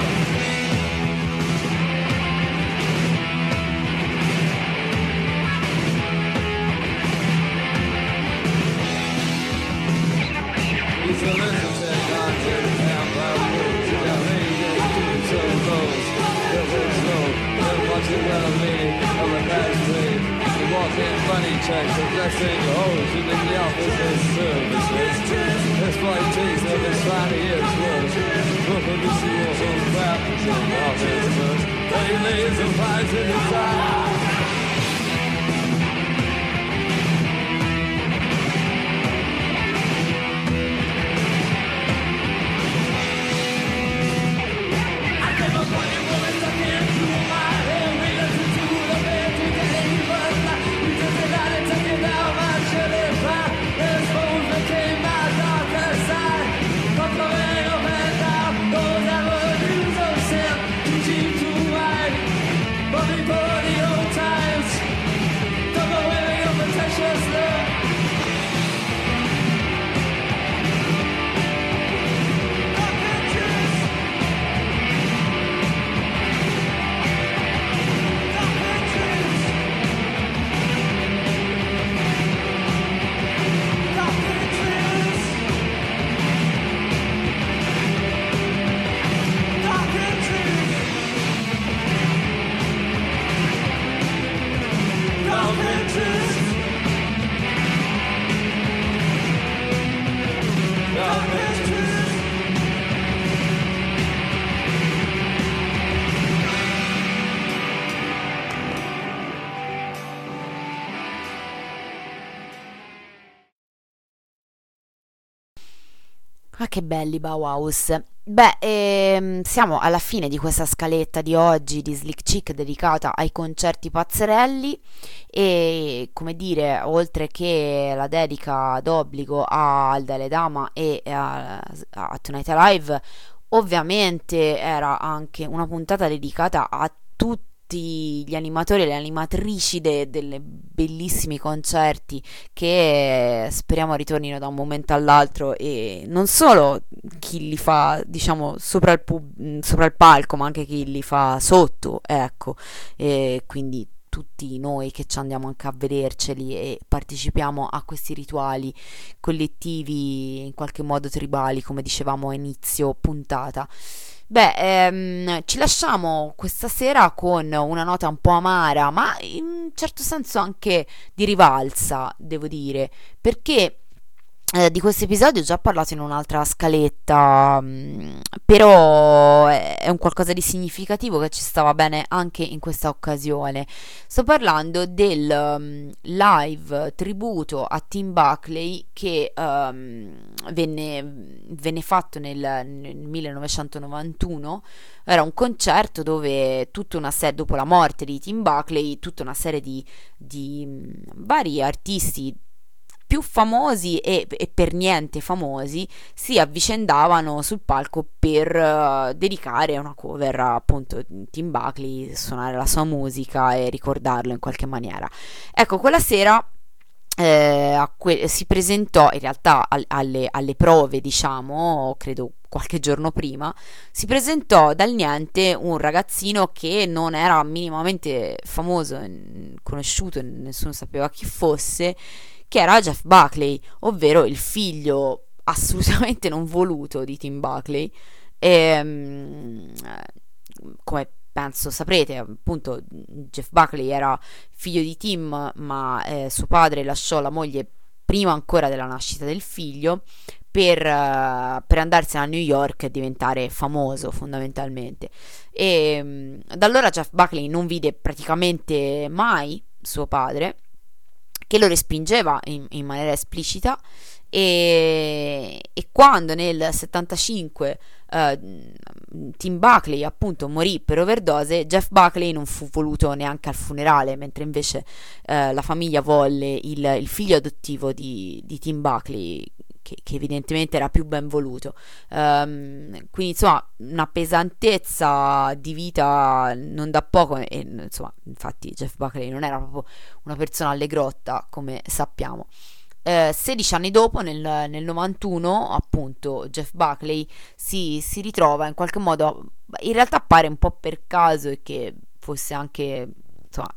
checks and blessing holes in the officer's services. His flight takes of his fatty years worth. Look at the seals on the battles of officers. They lays the flies in his eyes. Che belli Bauhaus. Beh, ehm, siamo alla fine di questa scaletta di oggi di Slick Chick dedicata ai concerti pazzerelli e, come dire, oltre che la dedica d'obbligo a Alda Dama e a, a Tonight Alive, ovviamente era anche una puntata dedicata a tutti tutti gli animatori e le animatrici dei bellissimi concerti che speriamo ritornino da un momento all'altro e non solo chi li fa diciamo sopra il, pub- sopra il palco ma anche chi li fa sotto ecco. E quindi tutti noi che ci andiamo anche a vederceli e partecipiamo a questi rituali collettivi in qualche modo tribali come dicevamo a inizio puntata Beh, ehm, ci lasciamo questa sera con una nota un po' amara, ma in un certo senso anche di rivalsa, devo dire, perché eh, di questo episodio ho già parlato in un'altra scaletta, mm, però è, è, un qualcosa di significativo che ci stava bene anche in questa occasione. Sto parlando del um, live tributo a Tim Buckley che um, venne, venne, fatto nel, nel, 1991. Era un concerto dove tutta una serie, dopo la morte di Tim Buckley, tutta una serie di, di um, vari artisti più famosi e, e, per niente famosi si avvicendavano sul palco per uh, dedicare una cover a appunto Tim Buckley, suonare la sua musica e ricordarlo in qualche maniera. Ecco, quella sera eh, que- si presentò in realtà al- alle-, alle prove, diciamo, credo qualche giorno prima, si presentò dal niente un ragazzino che non era minimamente famoso, conosciuto, nessuno sapeva chi fosse, che era Jeff Buckley, ovvero il figlio assolutamente non voluto di Tim Buckley. E, ehm, come penso saprete, appunto, Jeff Buckley era figlio di Tim, ma eh, suo padre lasciò la moglie prima ancora della nascita del figlio per, uh, per, andarsene a New York e diventare famoso fondamentalmente. E um, da allora Jeff Buckley non vide praticamente mai suo padre che lo respingeva in, in maniera esplicita. E, e, quando nel 75 uh, eh, Tim Buckley appunto morì per overdose, Jeff Buckley non fu voluto neanche al funerale, mentre invece uh, la famiglia volle il, il figlio adottivo di, di Tim Buckley, che, che, evidentemente era più ben voluto. Um, quindi insomma una pesantezza di vita non da poco e insomma infatti Jeff Buckley non era proprio una persona allegrotta come sappiamo. Eh, 16 anni dopo, nel, nel 91, appunto, Jeff Buckley si, si, ritrova in qualche modo, in realtà pare un po' per caso e che fosse anche, insomma,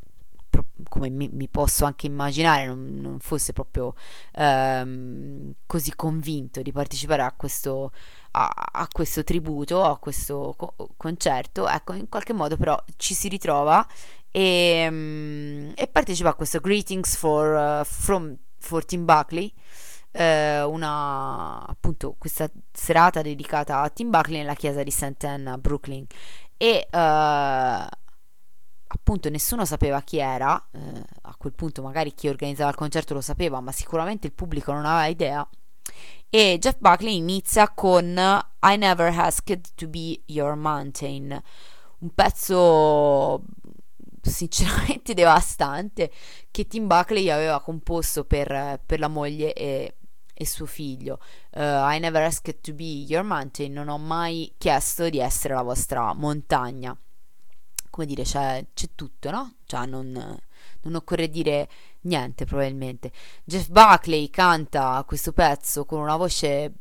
come mi, mi, posso anche immaginare, non, non fosse proprio ehm, così convinto di partecipare a questo, a, a questo tributo, a questo co- concerto, ecco, in qualche modo però ci si ritrova e, um, e partecipa a questo Greetings for, uh, from, for Tim Buckley. Eh, una appunto questa serata dedicata a Tim Buckley nella chiesa di St. Anne a Brooklyn e uh, appunto nessuno sapeva chi era, eh, a quel punto magari chi organizzava il concerto lo sapeva, ma sicuramente il pubblico non aveva idea. E Jeff Buckley inizia con I Never Asked to Be Your Mountain, un pezzo sinceramente devastante che Tim Buckley aveva composto per, per la moglie e, e suo figlio. Uh, I never asked to be your mountain, non ho mai chiesto di essere la vostra montagna come dire, c'è, c'è tutto, no? Cioè, non, non, occorre dire niente, probabilmente. Jeff Buckley canta questo pezzo con una voce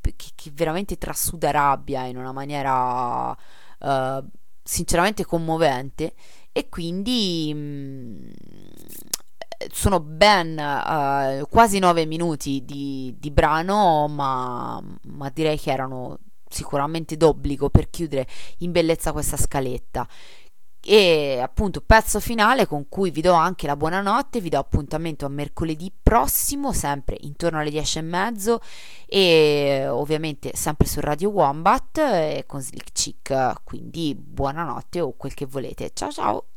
che, che veramente trasuda rabbia in una maniera uh, sinceramente commovente e quindi mh, mm, sono ben uh, quasi nove minuti di, di brano, ma, ma direi che erano sicuramente d'obbligo per chiudere in bellezza questa scaletta e appunto pezzo finale con cui vi do anche la buonanotte, vi do appuntamento a mercoledì prossimo, sempre intorno alle 10 e mezzo e ovviamente sempre su Radio Wombat e con Slick Chick, quindi buonanotte o quel che volete. Ciao ciao!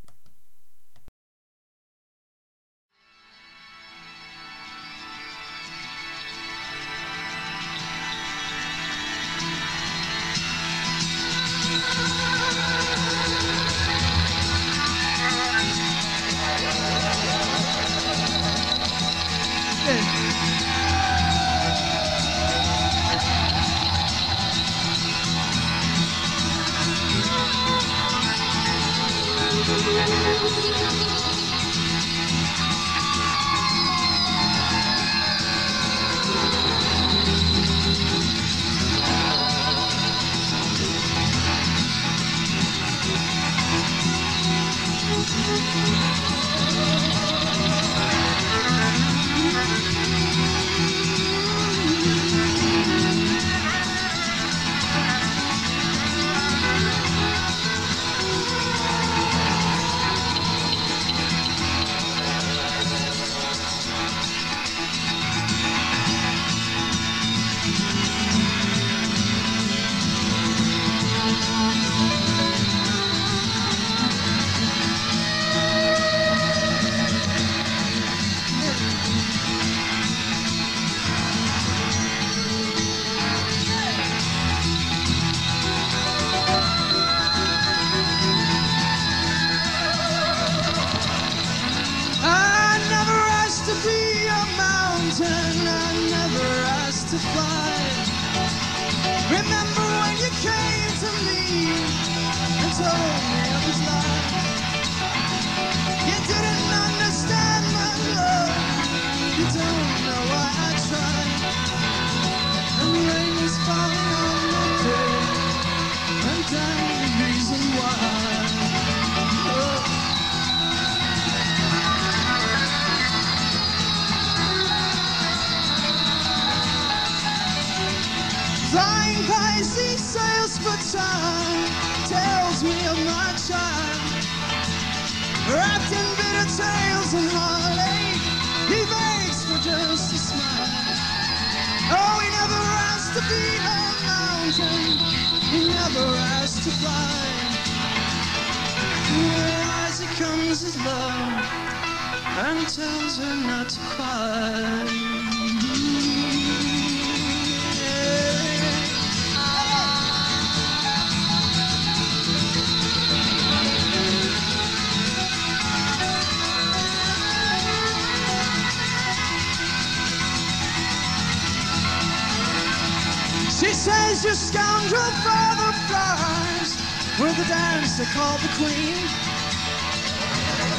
The Queen.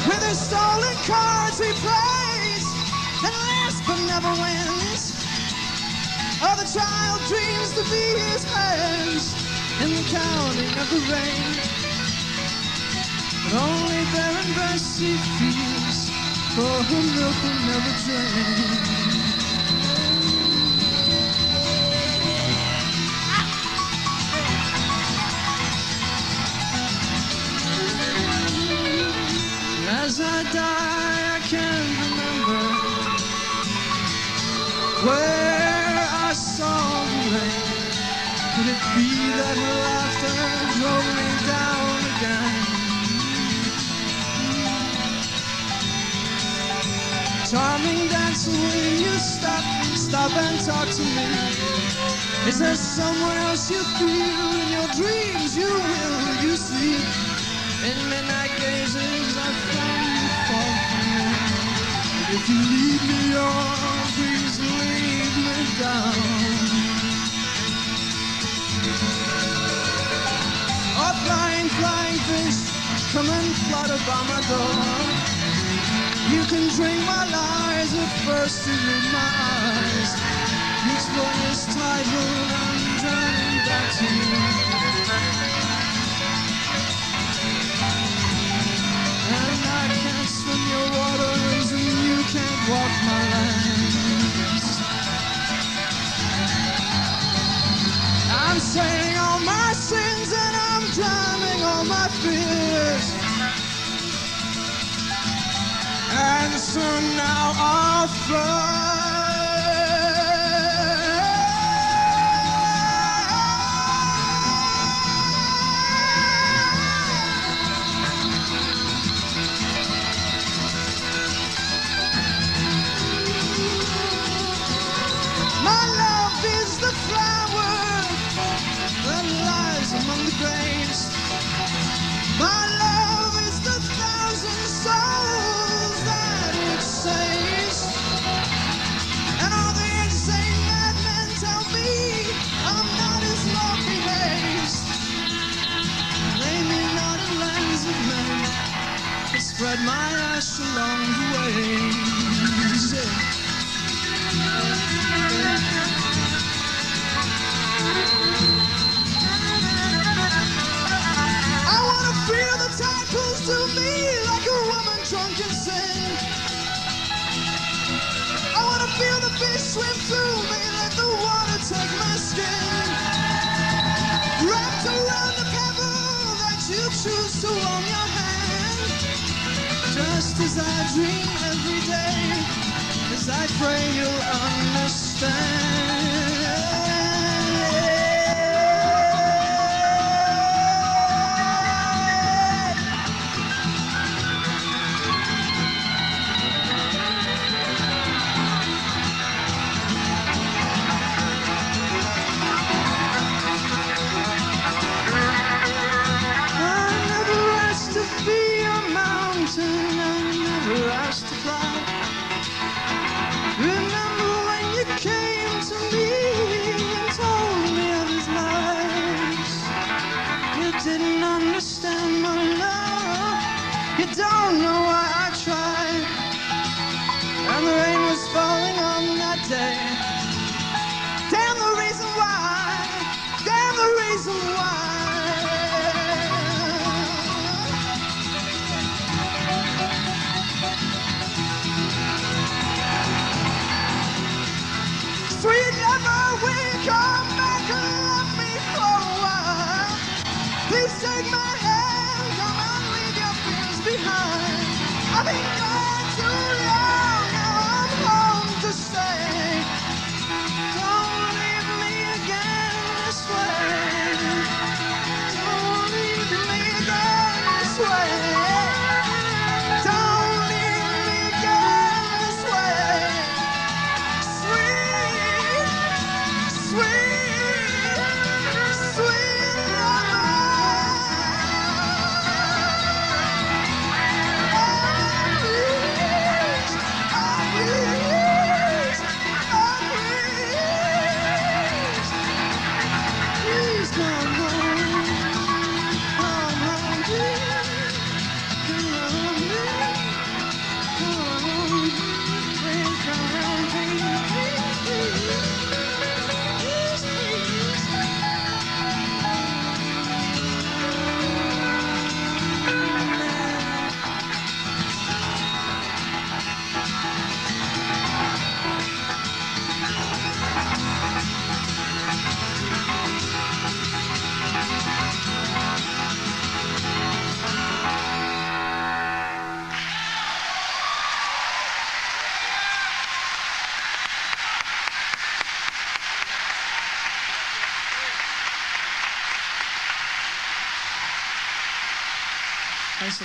With his stolen cards he plays and laughs but never wins. The child dreams to be his hands in the counting of the rain. But only barren breasts he feels, for her milk will never drain. As I die, I can't remember where I saw the rain. Could it be that her laughter drove me down again? Charming dancer, will you stop, stop and talk to me? Is there someone else you feel in your dreams? You will, you see. In midnight gazes, I found you me. If you lead me on, please lead me down. Oh, flying, flying fish, come and flutter by my door. You can drink my lies, but first you read my eyes. Each one is titled, I'm turning back to you. Waters and you can't walk my lands. I'm saying all my sins and I'm drowning all my fears. And soon now I'll My spread my ash along the ways. I wanna feel the tide to me like a woman drunk. I wanna feel the fish swim through Just as I dream every day, as I pray you'll understand.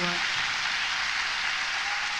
Lot.